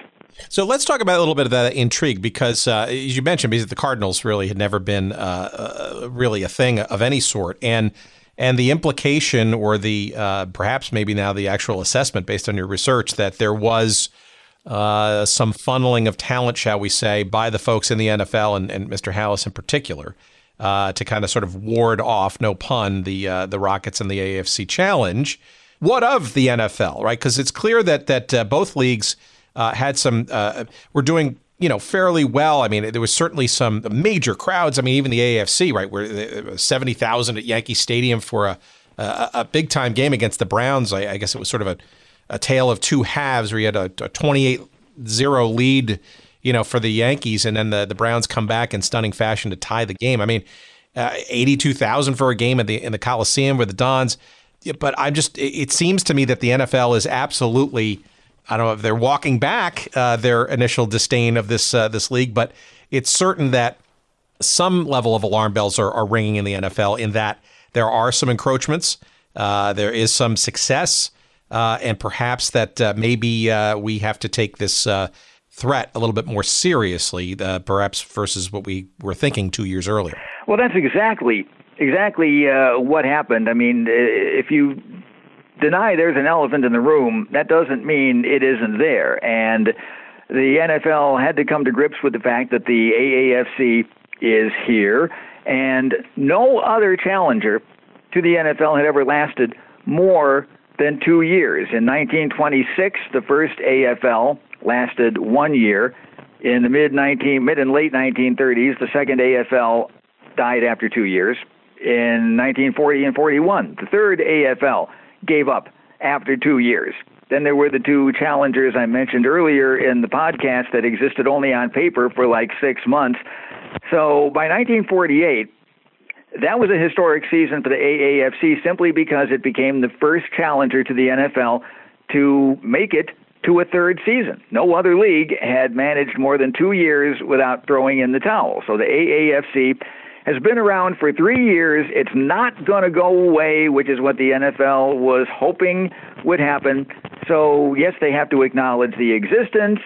So let's talk about a little bit of that intrigue because, uh, as you mentioned, because the Cardinals really had never been uh, uh, really a thing of any sort, and and the implication or the uh, perhaps maybe now the actual assessment based on your research that there was uh, some funneling of talent, shall we say, by the folks in the NFL and, and Mr. Halas in particular uh, to kind of sort of ward off, no pun, the uh, the Rockets and the AFC Challenge. What of the NFL, right? Because it's clear that that uh, both leagues uh, had some uh, were doing you know fairly well. I mean, there was certainly some major crowds. I mean, even the AFC, right, where seventy thousand at Yankee Stadium for a a, a big time game against the Browns. I, I, guess it was sort of a a tale of two halves where you had a, a 28-0 lead you know, for the Yankees, and then the the Browns come back in stunning fashion to tie the game. I mean, uh, eighty two thousand for a game in the in the Coliseum with the Dons. But I'm just, it seems to me that the NFL is absolutely, I don't know if they're walking back uh, their initial disdain of this uh, this league, but it's certain that some level of alarm bells are, are ringing in the NFL in that there are some encroachments, uh, there is some success. uh, and perhaps that uh, maybe we have to take this threat a little bit more seriously, uh, perhaps versus what we were thinking two years earlier. Well, that's exactly exactly uh, what happened. I mean, if you deny there's an elephant in the room, that doesn't mean it isn't there. And the NFL had to come to grips with the fact that the AAFC is here, and no other challenger to the NFL had ever lasted more than two years. In 1926, the first AFL lasted one year. In the mid 19 mid and late 1930s, the second AFL died after two years. In 1940 and 41, the third AFL gave up after two years. Then there were the two challengers I mentioned earlier in the podcast that existed only on paper for like six months. So by 1948, that was a historic season for the AAFC simply because it became the first challenger to the NFL to make it to a third season. No other league had managed more than two years without throwing in the towel. So the AAFC has been around for three years. It's not going to go away, which is what the NFL was hoping would happen. So, yes, they have to acknowledge the existence.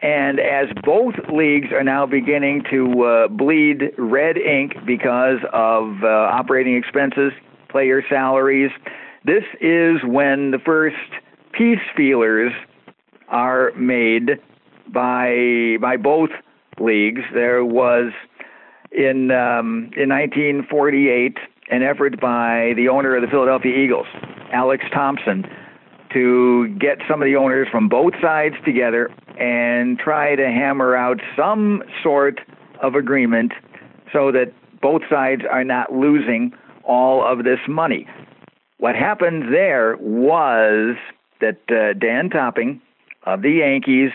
And as both leagues are now beginning to uh, bleed red ink because of uh, operating expenses, player salaries, this is when the first peace feelers are made by by both leagues. There was in um, in 1948 an effort by the owner of the Philadelphia Eagles, Alex Thompson, to get some of the owners from both sides together and try to hammer out some sort of agreement so that both sides are not losing all of this money. What happened there was that uh, Dan Topping of the Yankees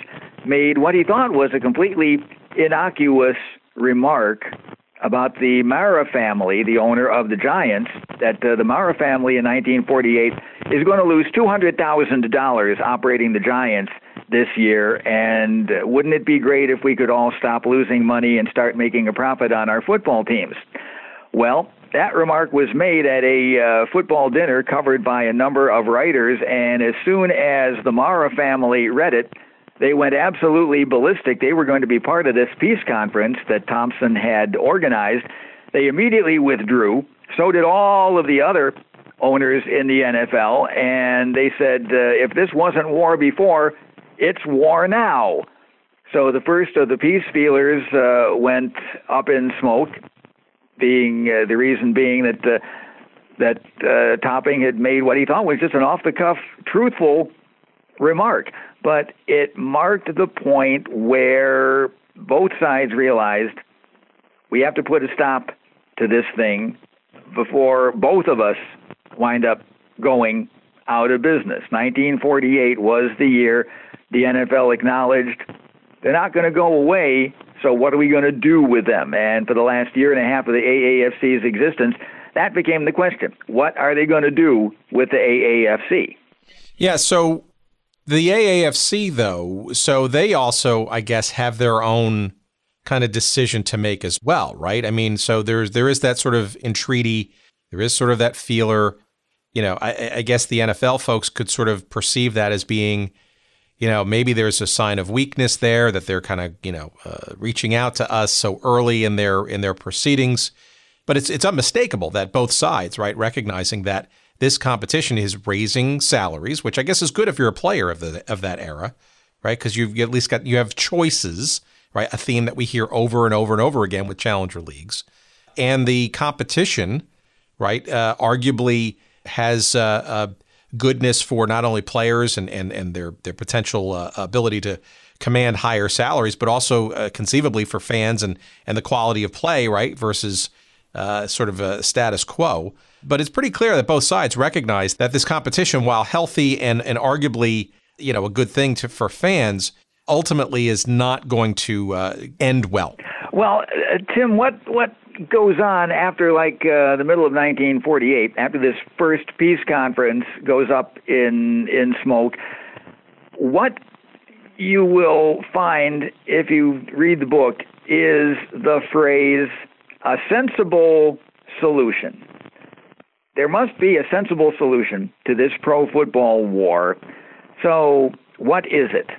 made what he thought was a completely innocuous remark about the Mara family, the owner of the Giants, that uh, the Mara family in 1948 is going to lose $200,000 operating the Giants this year. And uh, wouldn't it be great if we could all stop losing money and start making a profit on our football teams? Well, that remark was made at a uh, football dinner covered by a number of writers, and as soon as the Mara family read it, they went absolutely ballistic. They were going to be part of this peace conference that Thompson had organized. They immediately withdrew. So did all of the other owners in the NFL, and they said, uh, if this wasn't war before, it's war now. So the first of the peace feelers uh, went up in smoke, being uh, the reason being that uh, that uh, Topping had made what he thought was just an off-the-cuff, truthful remark but it marked the point where both sides realized we have to put a stop to this thing before both of us wind up going out of business. 1948 was the year the NFL acknowledged they're not going to go away, so what are we going to do with them? And for the last year and a half of the AAFC's existence, that became the question. What are they going to do with the AAFC? Yeah, so the AAFC, though, so they also, I guess, have their own kind of decision to make as well, right? I mean, so there's there is that sort of entreaty, there is sort of that feeler. You know, I, I guess the NFL folks could sort of perceive that as being, you know, maybe there's a sign of weakness there that they're kind of, you know, uh, reaching out to us so early in their in their proceedings. But it's it's unmistakable that both sides, right, recognizing that this competition is raising salaries, which I guess is good if you're a player of the of that era, right? Because you've at least got you have choices, right? A theme that we hear over and over and over again with challenger leagues, and the competition, right? Uh, arguably has uh, uh, goodness for not only players and and and their their potential uh, ability to command higher salaries, but also uh, conceivably for fans and and the quality of play, right? Versus uh, sort of a status quo. But it's pretty clear that both sides recognize that this competition, while healthy and, and arguably you know a good thing to, for fans, ultimately is not going to uh, end well. Well, uh, Tim, what what goes on after like uh, the middle of 1948, after this first peace conference goes up in in smoke? What you will find if you read the book is the phrase a sensible solution. there must be a sensible solution to this pro football war. So, what is it?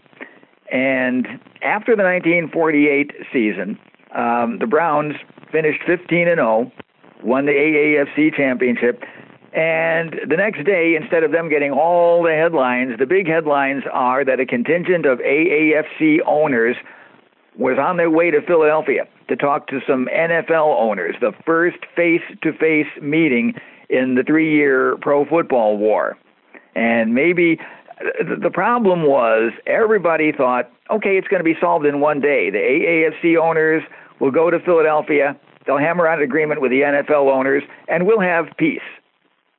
And after the 1948 season, um, the Browns finished 15 and 0, won the AAFC championship, and the next day, instead of them getting all the headlines, the big headlines are that a contingent of AAFC owners was on their way to Philadelphia to talk to some NFL owners, the first face to face meeting in the three year pro football war. And maybe uh, the problem was everybody thought, okay, it's going to be solved in one day. The AAFC owners will go to Philadelphia, they'll hammer out an agreement with the NFL owners, and we'll have peace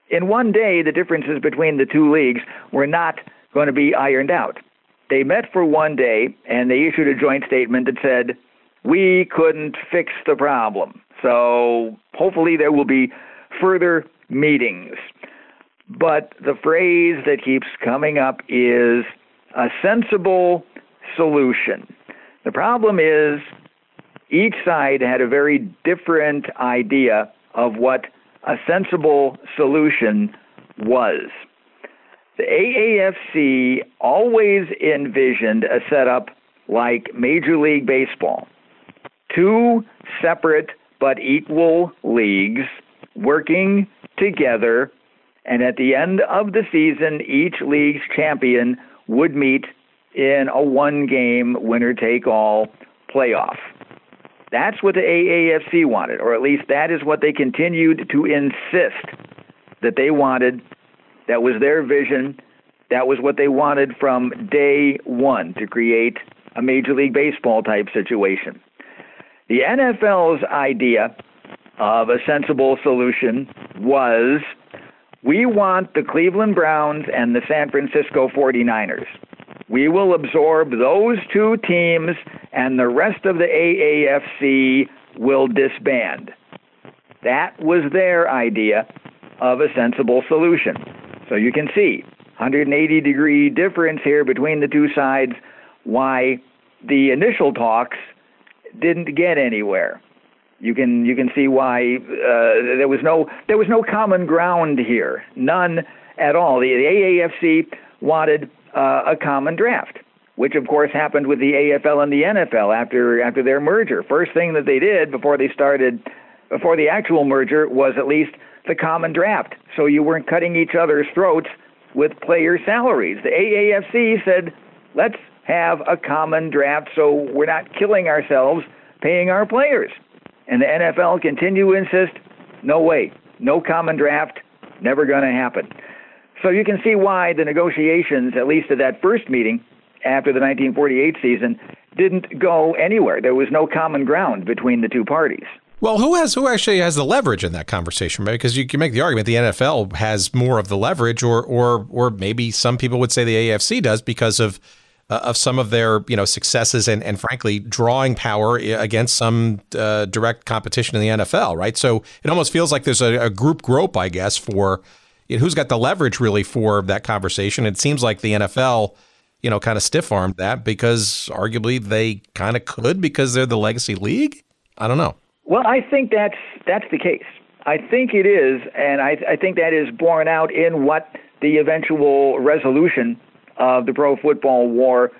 in one day, the differences between the two leagues were not going to be ironed out. They met for one day and they issued a joint statement that said, We couldn't fix the problem. So hopefully there will be further meetings. But the phrase that keeps coming up is a sensible solution. The problem is each side had a very different idea of what a sensible solution was. The AAFC always envisioned a setup like Major League Baseball two separate but equal leagues working together, and at the end of the season, each league's champion would meet in a one game winner take all playoff. That's what the AAFC wanted, or at least that is what they continued to insist that they wanted. That was their vision. That was what they wanted from day one to create a Major League Baseball type situation. The NFL's idea of a sensible solution was we want the Cleveland Browns and the San Francisco 49ers we will absorb those two teams, and the rest of the AAFC will disband. That was their idea of a sensible solution. So you can see 180 degree difference here between the two sides why the initial talks didn't get anywhere. You can you can see why uh, there was no there was no common ground here, none at all. The, the AAFC wanted uh, a common draft, which of course happened with the AFL and the NFL after after their merger. First thing that they did before they started, before the actual merger, was at least the common draft, so you weren't cutting each other's throats with player salaries. The AAFC said, let's have a common draft so we're not killing ourselves paying our players. And the NFL continue to insist, no way, no common draft, never going to happen. So you can see why the negotiations, at least at that first meeting after the 1948 season, didn't go anywhere. There was no common ground between the two parties. Well, who has who actually has the leverage in that conversation? Because you can make the argument the NFL has more of the leverage, or or or maybe some people would say the AFC does because of uh, of some of their you know successes and and frankly drawing power against some uh, direct competition in the NFL. Right, so it almost feels like there's a, a group grope, I guess, for who's got the leverage really for that conversation? It seems like the NFL, you know, kind of stiff armed that because arguably they kind of could because they're the legacy league. I don't know. Well, I think that's that's the case. I think it is, and I, I think that is borne out in what the eventual resolution of the pro football war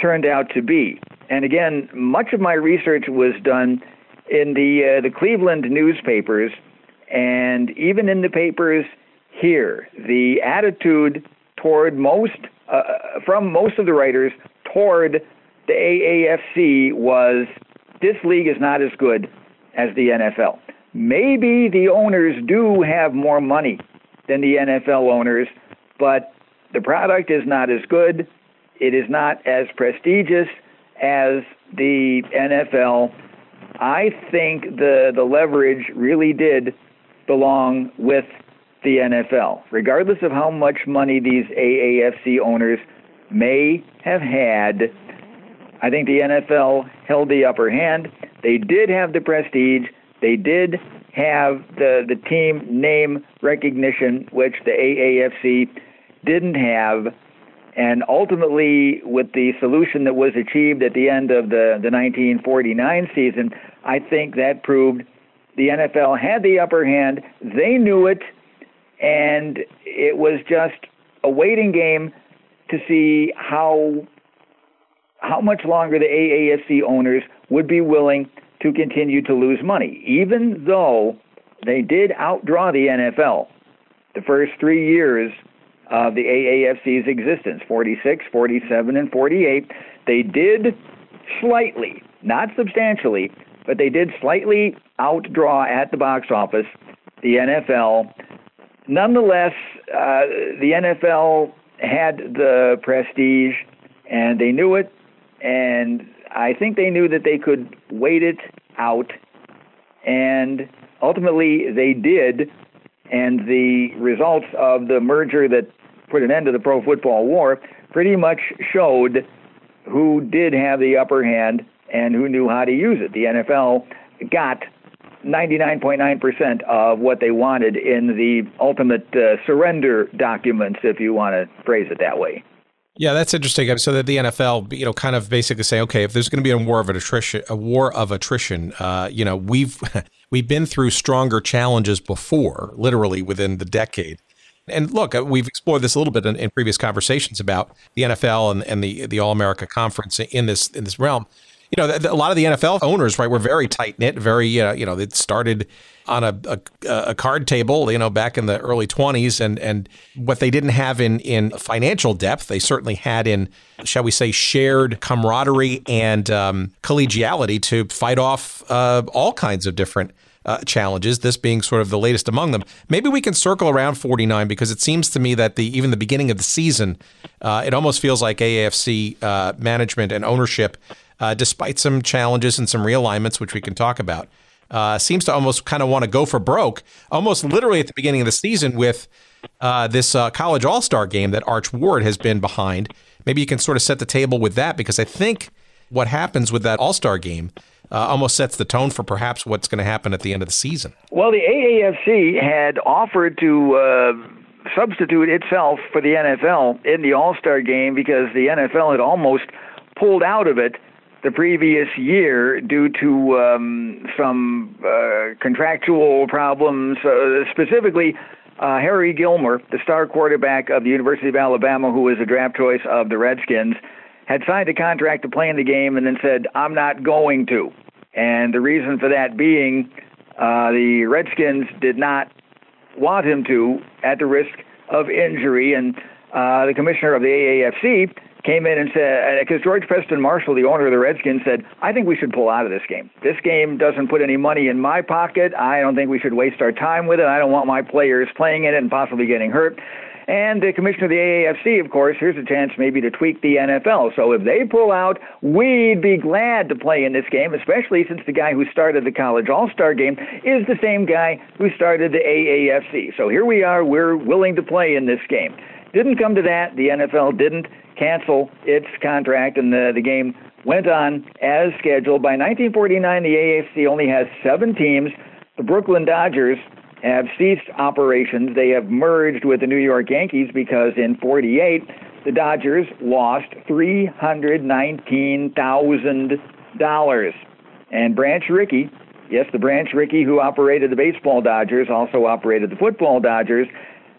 turned out to be. And again, much of my research was done in the uh, the Cleveland newspapers, and even in the papers here. The attitude toward most, uh, from most of the writers toward the AAFC was this league is not as good as the NFL. Maybe the owners do have more money than the NFL owners, but the product is not as good. It is not as prestigious as the NFL. I think the the leverage really did belong with the NFL, regardless of how much money these AAFC owners may have had. I think the NFL held the upper hand. They did have the prestige. They did have the the team name recognition, which the AAFC didn't have. And ultimately, with the solution that was achieved at the end of the, the 1949 season, I think that proved the NFL had the upper hand. They knew it and it was just a waiting game to see how how much longer the AAFC owners would be willing to continue to lose money, even though they did outdraw the NFL the first three years of the AAFC's existence 46, 47, and 48. They did slightly, not substantially, but they did slightly outdraw at the box office the NFL. Nonetheless, uh, the NFL had the prestige and they knew it, and I think they knew that they could wait it out, and ultimately they did. And the results of the merger that put an end to the pro football war pretty much showed who did have the upper hand and who knew how to use it. The NFL got 99.9% of what they wanted in the ultimate uh, surrender documents, if you want to phrase it that way. Yeah, that's interesting. So that the NFL, you know, kind of basically say, okay, if there's going to be a war of attrition, a war of attrition, uh, you know, we've we've been through stronger challenges before, literally within the decade. And look, uh, we've explored this a little bit in, in previous conversations about the NFL and, and the the All America Conference in this in this realm you know, a lot of the NFL owners, right, were very tight knit, very, uh, you know, it started on a, a, a, card table, you know, back in the early 20s. And, and what they didn't have in, in financial depth, they certainly had in, shall we say, shared camaraderie and um, collegiality to fight off uh, all kinds of different uh, challenges, this being sort of the latest among them. Maybe we can circle around 49 because it seems to me that the even the beginning of the season, uh, it almost feels like AAFC uh, management and ownership uh, despite some challenges and some realignments, which we can talk about. Uh, seems to almost kind of want to go for broke, almost literally at the beginning of the season with uh, this uh, college all star game that Arch Ward has been behind. Maybe you can sort of set the table with that because I think what happens with that all star game uh, almost sets the tone for perhaps what's going to happen at the end of the season. Well, the AAFC had offered to uh, substitute itself for the NFL in the All Star game because the NFL had almost pulled out of it the previous year due to um, some uh, contractual problems, uh, specifically. Uh, Harry Gilmer, the star quarterback of the University of Alabama, who was a draft choice of the Redskins, had signed a contract to play in the game and then said, I'm not going to. And the reason for that being uh, the Redskins did not want him to at the risk of injury. And uh, the commissioner of the AAFC came in and said, because George Preston Marshall, the owner of the Redskins, said, I think we should pull out of this game. This game doesn't put any money in my pocket. I don't think we should waste our time with it. I don't want my players playing in it and possibly getting hurt. And the commissioner of the AAFC, of course, here's a chance maybe to tweak the NFL. So if they pull out, we'd be glad to play in this game, especially since the guy who started the college all star game is the same guy who started the AAFC. So here we are, we're willing to play in this game. Didn't come to that. The NFL didn't cancel its contract, and the, the game went on as scheduled. By 1949, the AFC only has seven teams. The Brooklyn Dodgers have ceased operations. They have merged with the New York Yankees because in 48, the Dodgers lost $319,000. And Branch Rickey, yes, the Branch Rickey who operated the baseball Dodgers also operated the football Dodgers.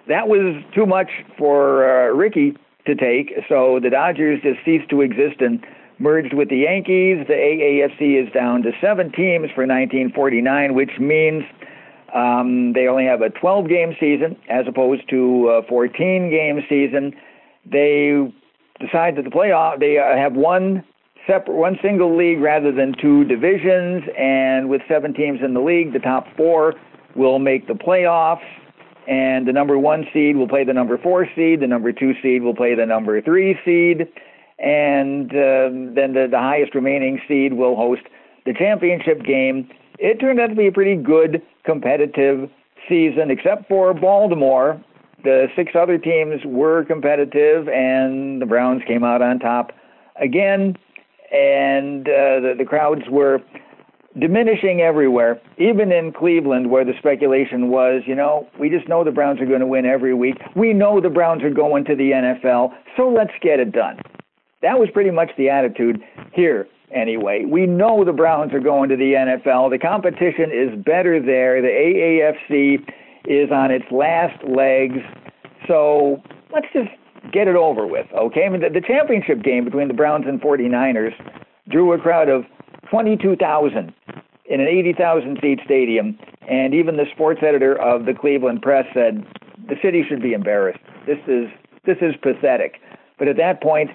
That was too much for uh, Rickey to take. So the Dodgers just ceased to exist and merged with the Yankees. The AAFC is down to seven teams for 1949, which means um, they only have a 12 game season as opposed to a 14 game season. They decide that the playoff they uh, have one separate one single league rather than two divisions and with seven teams in the league the top 4 will make the playoffs and the number one seed will play the number four seed, the number two seed will play the number three seed, and uh, then the, the highest remaining seed will host the championship game. It turned out to be a pretty good competitive season, except for Baltimore. The six other teams were competitive, and the Browns came out on top again. And uh, the, the crowds were diminishing everywhere, even in Cleveland, where the speculation was, you know, we just know the Browns are going to win every week. We know the Browns are going to the NFL, so let's get it done. That was pretty much the attitude here, anyway. We know the Browns are going to the NFL. The competition is better there. The AAFC is on its last legs. So let's just get it over with, okay? I mean, the, the championship game between the Browns and 49ers drew a crowd of 22,000 in an 80,000 seat stadium, and even the sports editor of the Cleveland Press said the city should be embarrassed. This is this is pathetic. But at that point,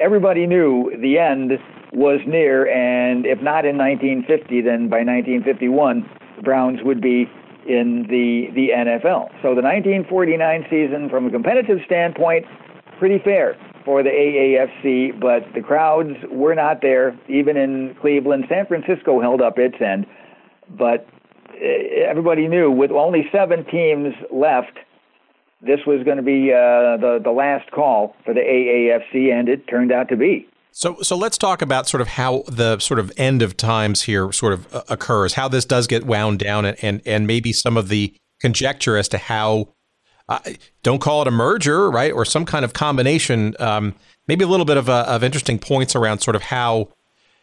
everybody knew the end was near, and if not in 1950, then by 1951, the Browns would be in the the NFL. So the 1949 season, from a competitive standpoint, pretty fair for the AAFC, but the crowds were not there, even in Cleveland. San Francisco held up its end, but eh, everybody knew with only seven teams left, this was going to be uh, the the last call for the AAFC, and it turned out to be. So, so let's talk about sort of how the sort of end of times here sort of uh, occurs, how this does get wound down, and and, and maybe some of the conjecture as to how. Don't call it a merger, right, or some kind of combination. Um, maybe a little bit of, uh, of interesting points around sort of how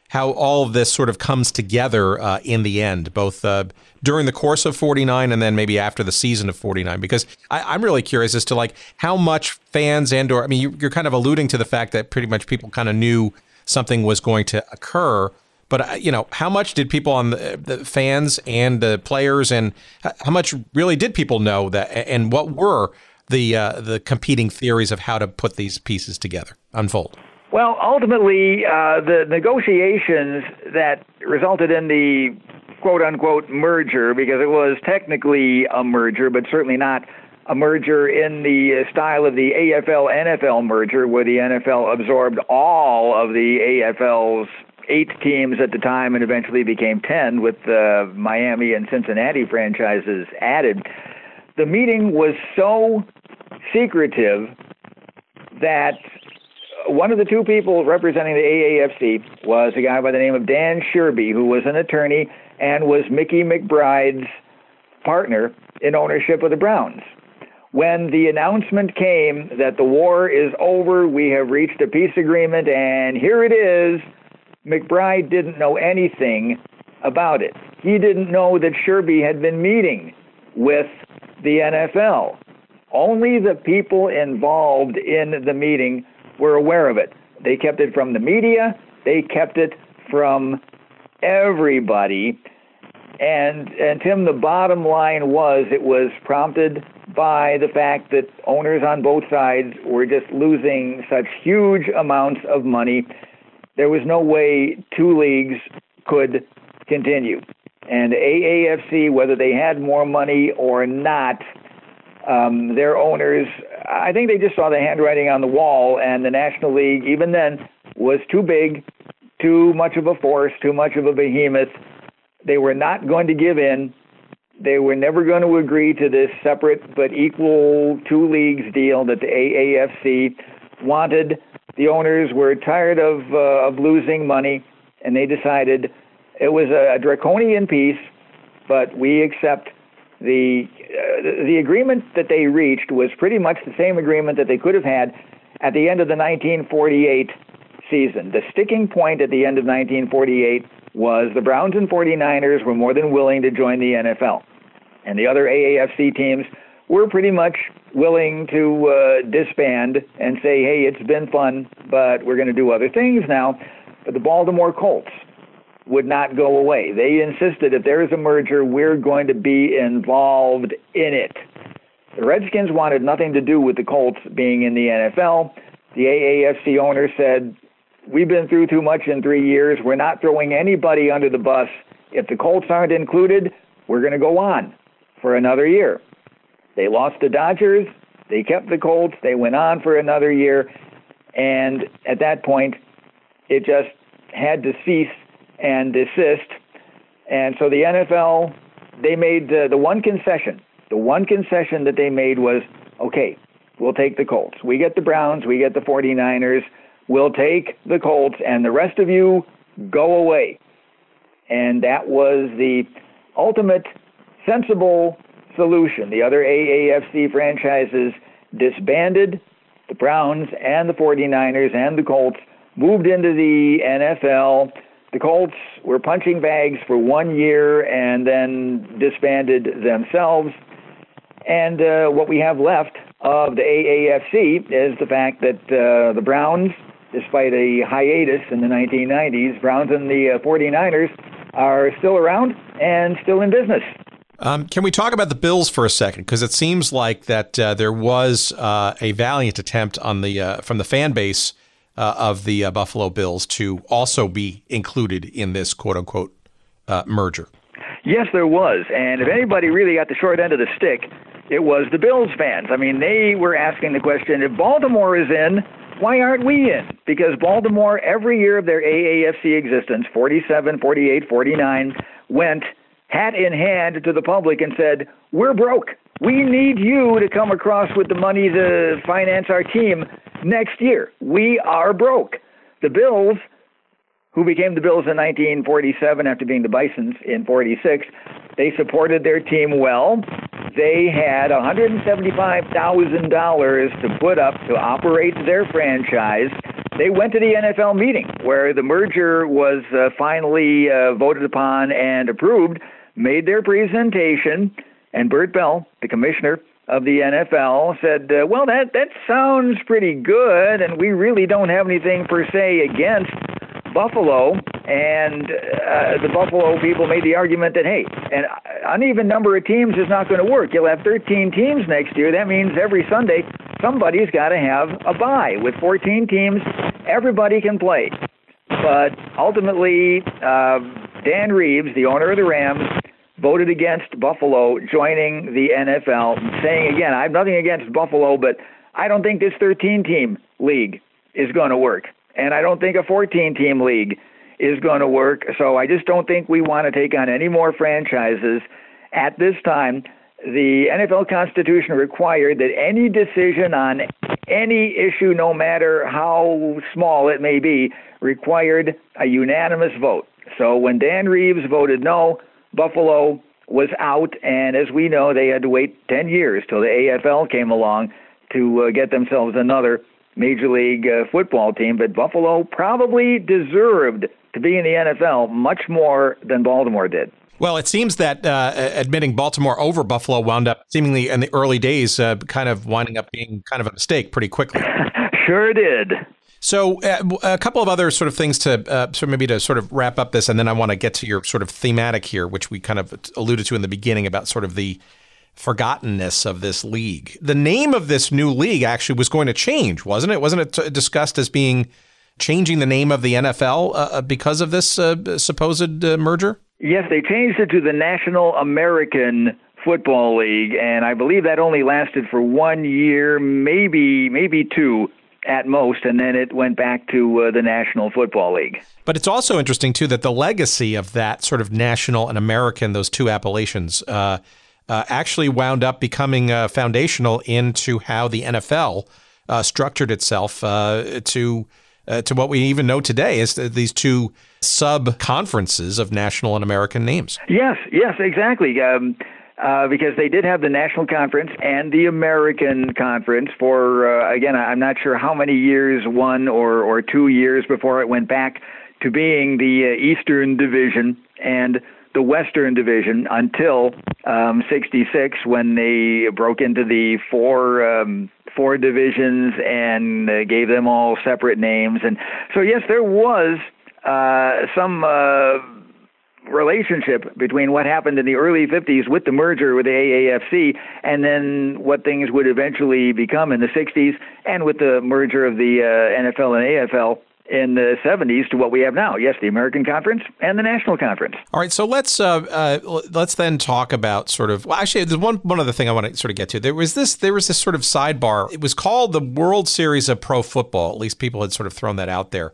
how all of this sort of comes together uh, in the end, both uh, during the course of 49 and then maybe after the season of 49. Because I, am really curious as to like how much fans and or I mean you, you're kind of alluding to the fact that pretty much people kind of knew something was going to occur. But uh, you know, how much did people on the, the, fans and the players, and how much really did people know that, and what were the uh, the competing theories of how to put these pieces together unfold? Well, ultimately, uh, the negotiations that resulted in the quote unquote merger, because it was technically a merger, but certainly not a merger in the style of the AFL NFL merger, where the NFL absorbed all of the AFL's eight teams at the time and eventually became 10 with the Miami and Cincinnati franchises added. The meeting was so secretive that one of the two people representing the AAFC was a guy by the name of Dan Sherby, who was an attorney and was Mickey McBride's partner in ownership of the Browns. When the announcement came that the war is over, we have reached a peace agreement, and here it is, McBride didn't know anything about it. He didn't know that Sherby had been meeting with the NFL. Only the people involved in the meeting were aware of it. They kept it from the media, they kept it from everybody. And and Tim, the bottom line was it was prompted by the fact that owners on both sides were just losing such huge amounts of money. There was no way two leagues could continue. And AAFC, whether they had more money or not, um, their owners, I think they just saw the handwriting on the wall, and the National League, even then, was too big, too much of a force, too much of a behemoth. They were not going to give in. They were never going to agree to this separate but equal two leagues deal that the AAFC wanted. The owners were tired of uh, of losing money, and they decided it was a draconian peace, but we accept the uh, the agreement that they reached was pretty much the same agreement that they could have had at the end of the 1948 season. The sticking point at the end of 1948 was the Browns and 49ers were more than willing to join the NFL, and the other AAFC teams were pretty much willing to uh, disband and say, "Hey, it's been fun, but we're going to do other things now." But the Baltimore Colts would not go away. They insisted if there is a merger, we're going to be involved in it. The Redskins wanted nothing to do with the Colts being in the NFL. The AAFC owner said, We've been through too much in three years. We're not throwing anybody under the bus. If the Colts aren't included, we're going to go on for another year. They lost the Dodgers. They kept the Colts. They went on for another year. And at that point, it just had to cease and desist. And so the NFL, they made uh, the one concession. The one concession that they made was okay, we'll take the Colts. We get the Browns, we get the 49ers. We'll take the Colts, and the rest of you go away. And that was the ultimate sensible solution. The other AAFC franchises disbanded, the Browns and the 49ers and the Colts moved into the NFL the Colts were punching bags for one year and then disbanded themselves. And uh, what we have left of the AAFC is the fact that uh, the Browns, despite a hiatus in the 1990s, Browns and the uh, 49ers are still around and still in business. Um, can we talk about the Bills for a second? Because it seems like that uh, there was uh, a valiant attempt on the uh, from the fan base uh, of the uh, Buffalo Bills to also be included in this quote unquote uh, merger. Yes, there was, and if anybody really got the short end of the stick, it was the Bills fans. I mean, they were asking the question: if Baltimore is in, why aren't we in? Because Baltimore, every year of their AAFC existence, 47, 48, 49, went hat in hand to the public and said, We're broke. We need you to come across with the money to finance our team next year. We are broke. The Bills, who became the Bills in 1947 after being the Bisons in 46, they supported their team well. They had $175,000 to put up to operate their franchise they went to the NFL meeting where the merger was uh, finally uh, voted upon and approved made their presentation, and Bert Bell, the commissioner of the NFL, said, uh, "Well, that that sounds pretty good, and we really don't have anything per se against Buffalo." And uh, the Buffalo people made the argument that, hey, an uneven number of teams is not going to work. You'll have 13 teams next year. That means every Sunday somebody's got to have a bye. With 14 teams, everybody can play. But ultimately, uh, Dan Reeves, the owner of the Rams, voted against Buffalo joining the NFL, saying again, I have nothing against Buffalo, but I don't think this 13 team league is going to work. And I don't think a 14 team league is going to work. So I just don't think we want to take on any more franchises at this time. The NFL Constitution required that any decision on any issue, no matter how small it may be, required a unanimous vote. So when Dan Reeves voted no, Buffalo was out, and as we know, they had to wait 10 years till the AFL came along to uh, get themselves another Major League uh, football team. But Buffalo probably deserved to be in the NFL much more than Baltimore did. Well, it seems that uh, admitting Baltimore over Buffalo wound up seemingly in the early days, uh, kind of winding up being kind of a mistake pretty quickly. sure did. So, uh, a couple of other sort of things to uh, so maybe to sort of wrap up this, and then I want to get to your sort of thematic here, which we kind of alluded to in the beginning about sort of the forgottenness of this league. The name of this new league actually was going to change, wasn't it? Wasn't it discussed as being changing the name of the NFL uh, uh, because of this uh, supposed uh, merger? Yes, they changed it to the National American Football League, and I believe that only lasted for one year, maybe maybe two at most, and then it went back to uh, the National Football League. But it's also interesting too that the legacy of that sort of national and American, those two appellations, uh, uh, actually wound up becoming uh, foundational into how the NFL uh, structured itself uh, to to what we even know today is these two sub conferences of national and American names. Yes, yes, exactly. Um, uh, because they did have the National Conference and the American Conference for, uh, again, I'm not sure how many years, one or, or two years before it went back to being the uh, Eastern Division and the Western Division until um, 66 when they broke into the four. Um, four divisions and uh, gave them all separate names and so yes there was uh, some uh, relationship between what happened in the early 50s with the merger with the AAFC and then what things would eventually become in the 60s and with the merger of the uh, NFL and AFL in the 70s to what we have now. Yes, the American Conference and the National Conference. All right, so let's uh, uh, let's then talk about sort of. Well, actually, there's one one other thing I want to sort of get to. There was this there was this sort of sidebar. It was called the World Series of Pro Football. At least people had sort of thrown that out there.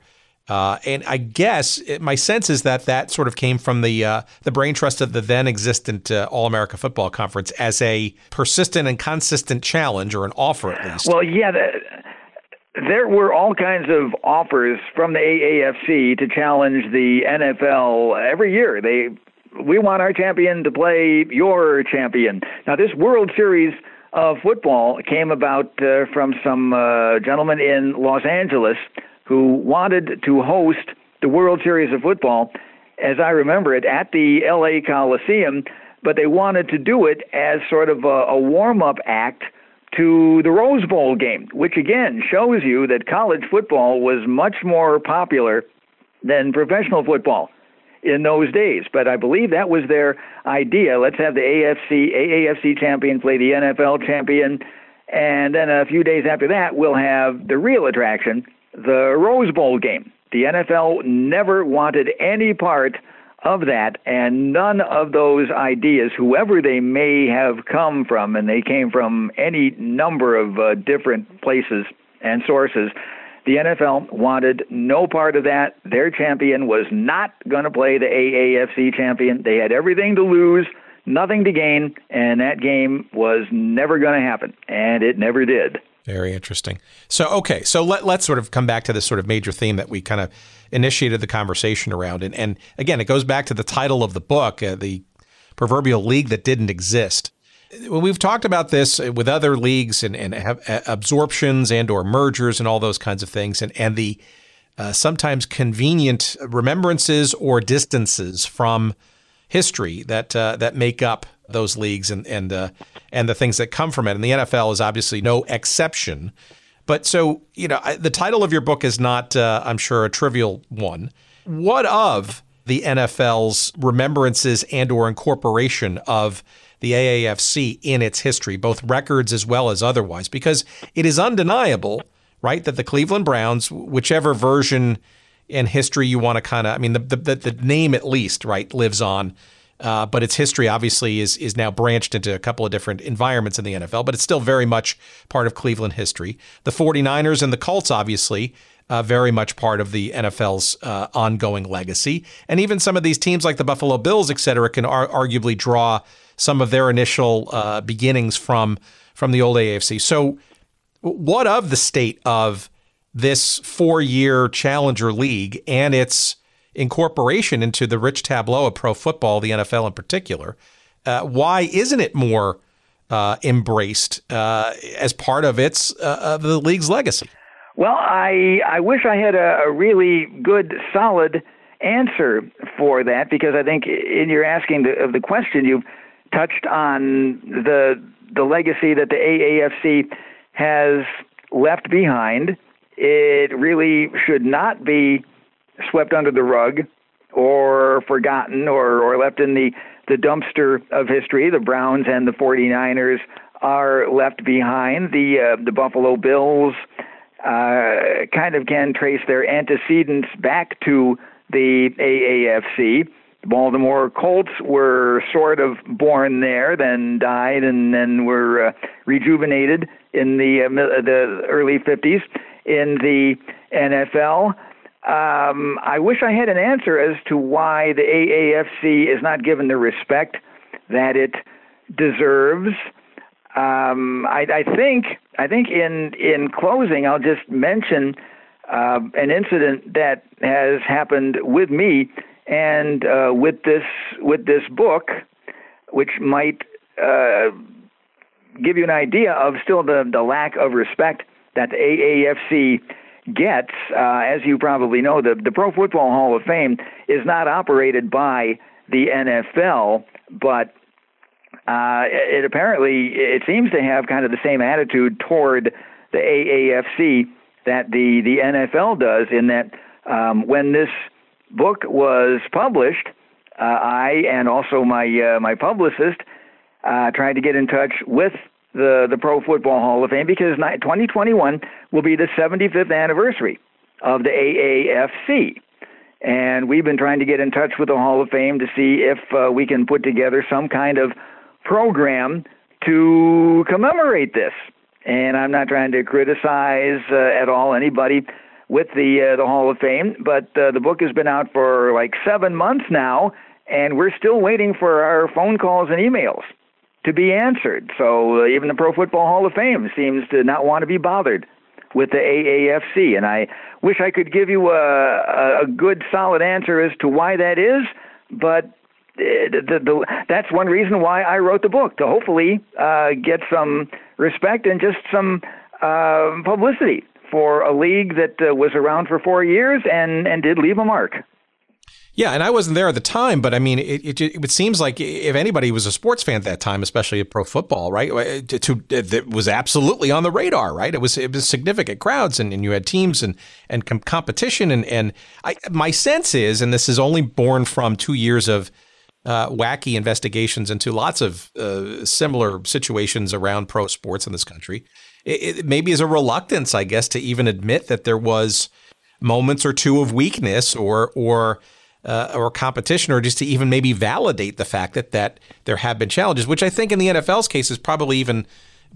Uh, and I guess it, my sense is that that sort of came from the uh, the brain trust of the then existent uh, All America Football Conference as a persistent and consistent challenge or an offer at least. Well, yeah. The, there were all kinds of offers from the AAFC to challenge the NFL every year. They we want our champion to play your champion. Now this World Series of football came about uh, from some uh, gentlemen in Los Angeles who wanted to host the World Series of Football, as I remember it, at the LA Coliseum. but they wanted to do it as sort of a, a warm up act to the Rose Bowl game, which again shows you that college football was much more popular than professional football in those days. But I believe that was their idea. Let's have the AFC AAFC champion play the NFL champion, and then a few days after that, we'll have the real attraction, the Rose Bowl game. The NFL never wanted any part of that, and none of those ideas, whoever they may have come from, and they came from any number of uh, different places and sources, the NFL wanted no part of that. Their champion was not going to play the AAFC champion. They had everything to lose, nothing to gain, and that game was never going to happen, and it never did. Very interesting. So, okay, so let, let's sort of come back to this sort of major theme that we kind of initiated the conversation around. And, and again, it goes back to the title of the book, uh, The Proverbial League That Didn't Exist. We've talked about this with other leagues and, and have uh, absorptions and or mergers and all those kinds of things, and, and the uh, sometimes convenient remembrances or distances from history that uh, that make up those leagues and and uh, and the things that come from it. And the NFL is obviously no exception. But so you know, the title of your book is not, uh, I'm sure, a trivial one. What of the NFL's remembrances and or incorporation of the AAFC in its history, both records as well as otherwise? Because it is undeniable, right, that the Cleveland Browns, whichever version in history you want to kind of, I mean, the, the the name at least, right, lives on uh, but its history obviously is is now branched into a couple of different environments in the NFL, but it's still very much part of Cleveland history. The 49ers and the Colts, obviously, uh, very much part of the NFL's uh, ongoing legacy. And even some of these teams like the Buffalo Bills, et cetera, can ar- arguably draw some of their initial uh, beginnings from from the old AFC. So, what of the state of this four year challenger league and its incorporation into the rich tableau of pro football, the NFL in particular. Uh, why isn't it more uh, embraced uh, as part of its uh, of the league's legacy? Well, I I wish I had a, a really good, solid answer for that because I think in your asking the, of the question, you've touched on the the legacy that the AAFC has left behind. It really should not be swept under the rug or forgotten or, or left in the, the dumpster of history. The Browns and the 49ers are left behind. The, uh, the Buffalo Bills uh, kind of can trace their antecedents back to the AAFC. The Baltimore Colts were sort of born there, then died, and then were uh, rejuvenated in the uh, the early 50s. In the NFL, um, I wish I had an answer as to why the AAFC is not given the respect that it deserves. Um, I, I think I think in in closing, I'll just mention uh, an incident that has happened with me and uh, with this with this book, which might uh, give you an idea of still the the lack of respect that the AAFC gets, uh, as you probably know, the, the Pro Football Hall of Fame is not operated by the NFL, but uh, it apparently it seems to have kind of the same attitude toward the AAFC that the the NFL does. In that, um, when this book was published, uh, I and also my uh, my publicist uh, tried to get in touch with the the Pro Football Hall of Fame because 2021 will be the 75th anniversary of the AAFC. And we've been trying to get in touch with the Hall of Fame to see if uh, we can put together some kind of program to commemorate this. And I'm not trying to criticize uh, at all anybody with the uh, the Hall of Fame, but uh, the book has been out for like seven months now, and we're still waiting for our phone calls and emails to be answered. So uh, even the Pro Football Hall of Fame seems to not want to be bothered with the AAFC. And I wish I could give you a, a good, solid answer as to why that is, but uh, the, the, that's one reason why I wrote the book to hopefully uh, get some respect and just some uh, publicity for a league that uh, was around for four years and, and did leave a mark. Yeah, and I wasn't there at the time, but I mean, it, it, it, seems like if anybody was a sports fan at that time, especially pro football, right, to, to, it was absolutely on the radar, right? It was it was significant crowds, and, and you had teams and and com- competition, and and I, my sense is, and this is only born from two years of uh, wacky investigations into lots of uh, similar situations around pro sports in this country. It, it maybe is a reluctance, I guess, to even admit that there was moments or two of weakness or or uh, or competition, or just to even maybe validate the fact that that there have been challenges, which I think in the NFL's case is probably even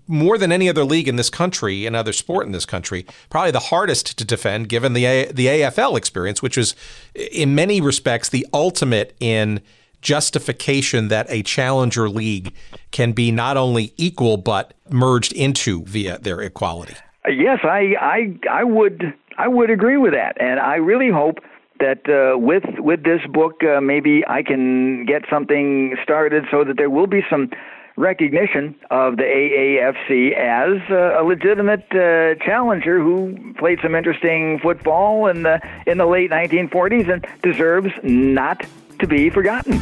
more than any other league in this country, another sport in this country, probably the hardest to defend, given the A- the AFL experience, which was in many respects the ultimate in justification that a challenger league can be not only equal but merged into via their equality. Yes, I I I would I would agree with that, and I really hope that uh, with with this book, uh, maybe I can get something started so that there will be some recognition of the AAFC as uh, a legitimate uh, challenger who played some interesting football in the in the late 1940s and deserves not to be forgotten.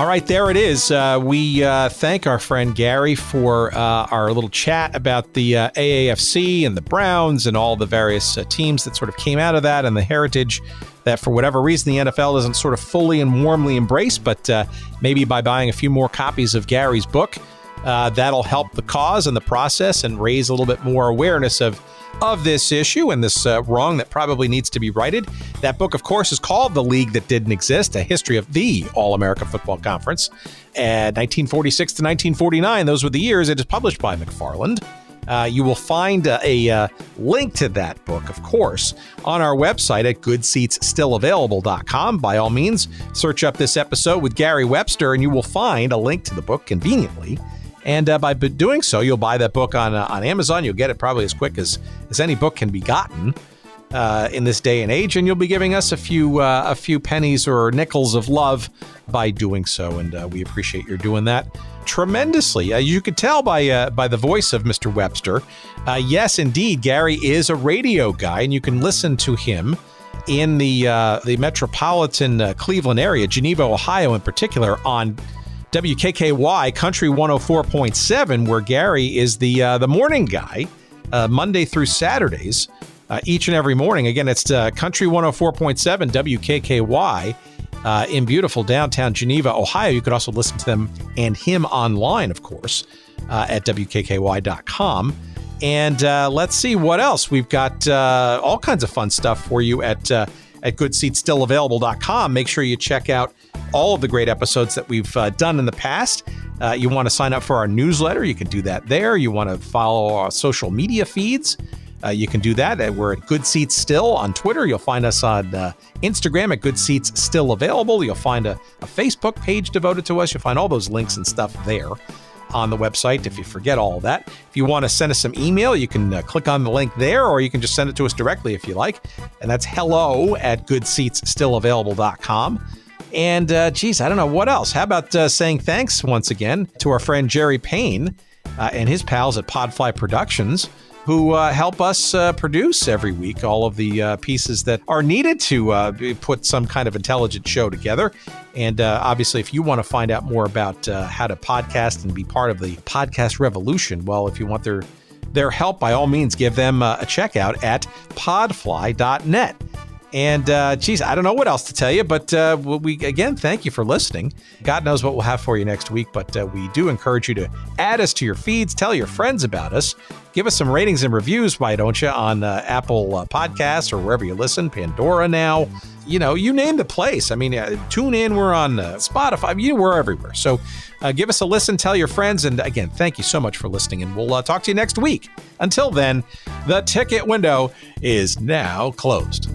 All right, there it is. Uh, we uh, thank our friend Gary for uh, our little chat about the uh, AAFC and the Browns and all the various uh, teams that sort of came out of that and the heritage that, for whatever reason, the NFL doesn't sort of fully and warmly embrace. But uh, maybe by buying a few more copies of Gary's book, that'll help the cause and the process and raise a little bit more awareness of of this issue and this uh, wrong that probably needs to be righted. That book, of course, is called The League That Didn't Exist A History of the All America Football Conference. And 1946 to 1949, those were the years. It is published by McFarland. Uh, you will find a, a uh, link to that book, of course, on our website at goodseatsstillavailable.com. By all means, search up this episode with Gary Webster, and you will find a link to the book conveniently and uh, by doing so, you'll buy that book on uh, on Amazon. You'll get it probably as quick as as any book can be gotten uh, in this day and age, and you'll be giving us a few uh, a few pennies or nickels of love by doing so, and uh, we appreciate your doing that tremendously. Uh, you could tell by by the voice of Mr. Webster. yes, indeed, Gary is a radio guy, and you can listen to him in the the metropolitan Cleveland area, Geneva, Ohio, in particular, on WKKY Country 104.7, where Gary is the uh, the morning guy, uh, Monday through Saturdays, uh, each and every morning. Again, it's uh, Country 104.7 WKKY uh, in beautiful downtown Geneva, Ohio. You could also listen to them and him online, of course, uh, at WKKY.com. And let's see what else. We've got all kinds of fun stuff for you at, at GoodSeatsStillAvailable.com. Make sure you check out all of the great episodes that we've uh, done in the past. Uh, you want to sign up for our newsletter, you can do that there. You want to follow our social media feeds, uh, you can do that. We're at Good Seats Still on Twitter. You'll find us on uh, Instagram at Good Seats Still Available. You'll find a, a Facebook page devoted to us. You'll find all those links and stuff there on the website if you forget all that. If you want to send us some email, you can uh, click on the link there, or you can just send it to us directly if you like. And that's hello at goodseatsstillavailable.com. And uh, geez, I don't know what else. How about uh, saying thanks once again to our friend Jerry Payne uh, and his pals at Podfly Productions, who uh, help us uh, produce every week all of the uh, pieces that are needed to uh, put some kind of intelligent show together. And obviously, if you want to find out more about how to podcast and be part of the podcast revolution, well, if you want their their help, by all means, give them a check out at podfly.net. And uh, geez, I don't know what else to tell you, but uh, we again thank you for listening. God knows what we'll have for you next week, but uh, we do encourage you to add us to your feeds, tell your friends about us, give us some ratings and reviews, why don't you, on uh, Apple uh, Podcasts or wherever you listen, Pandora now. You know, you name the place. I mean, uh, tune in. We're on Spotify. You know, we're everywhere. So give us a listen, tell your friends, and again, thank you so much for listening. And we'll talk to you next week. Until then, the ticket window is now closed.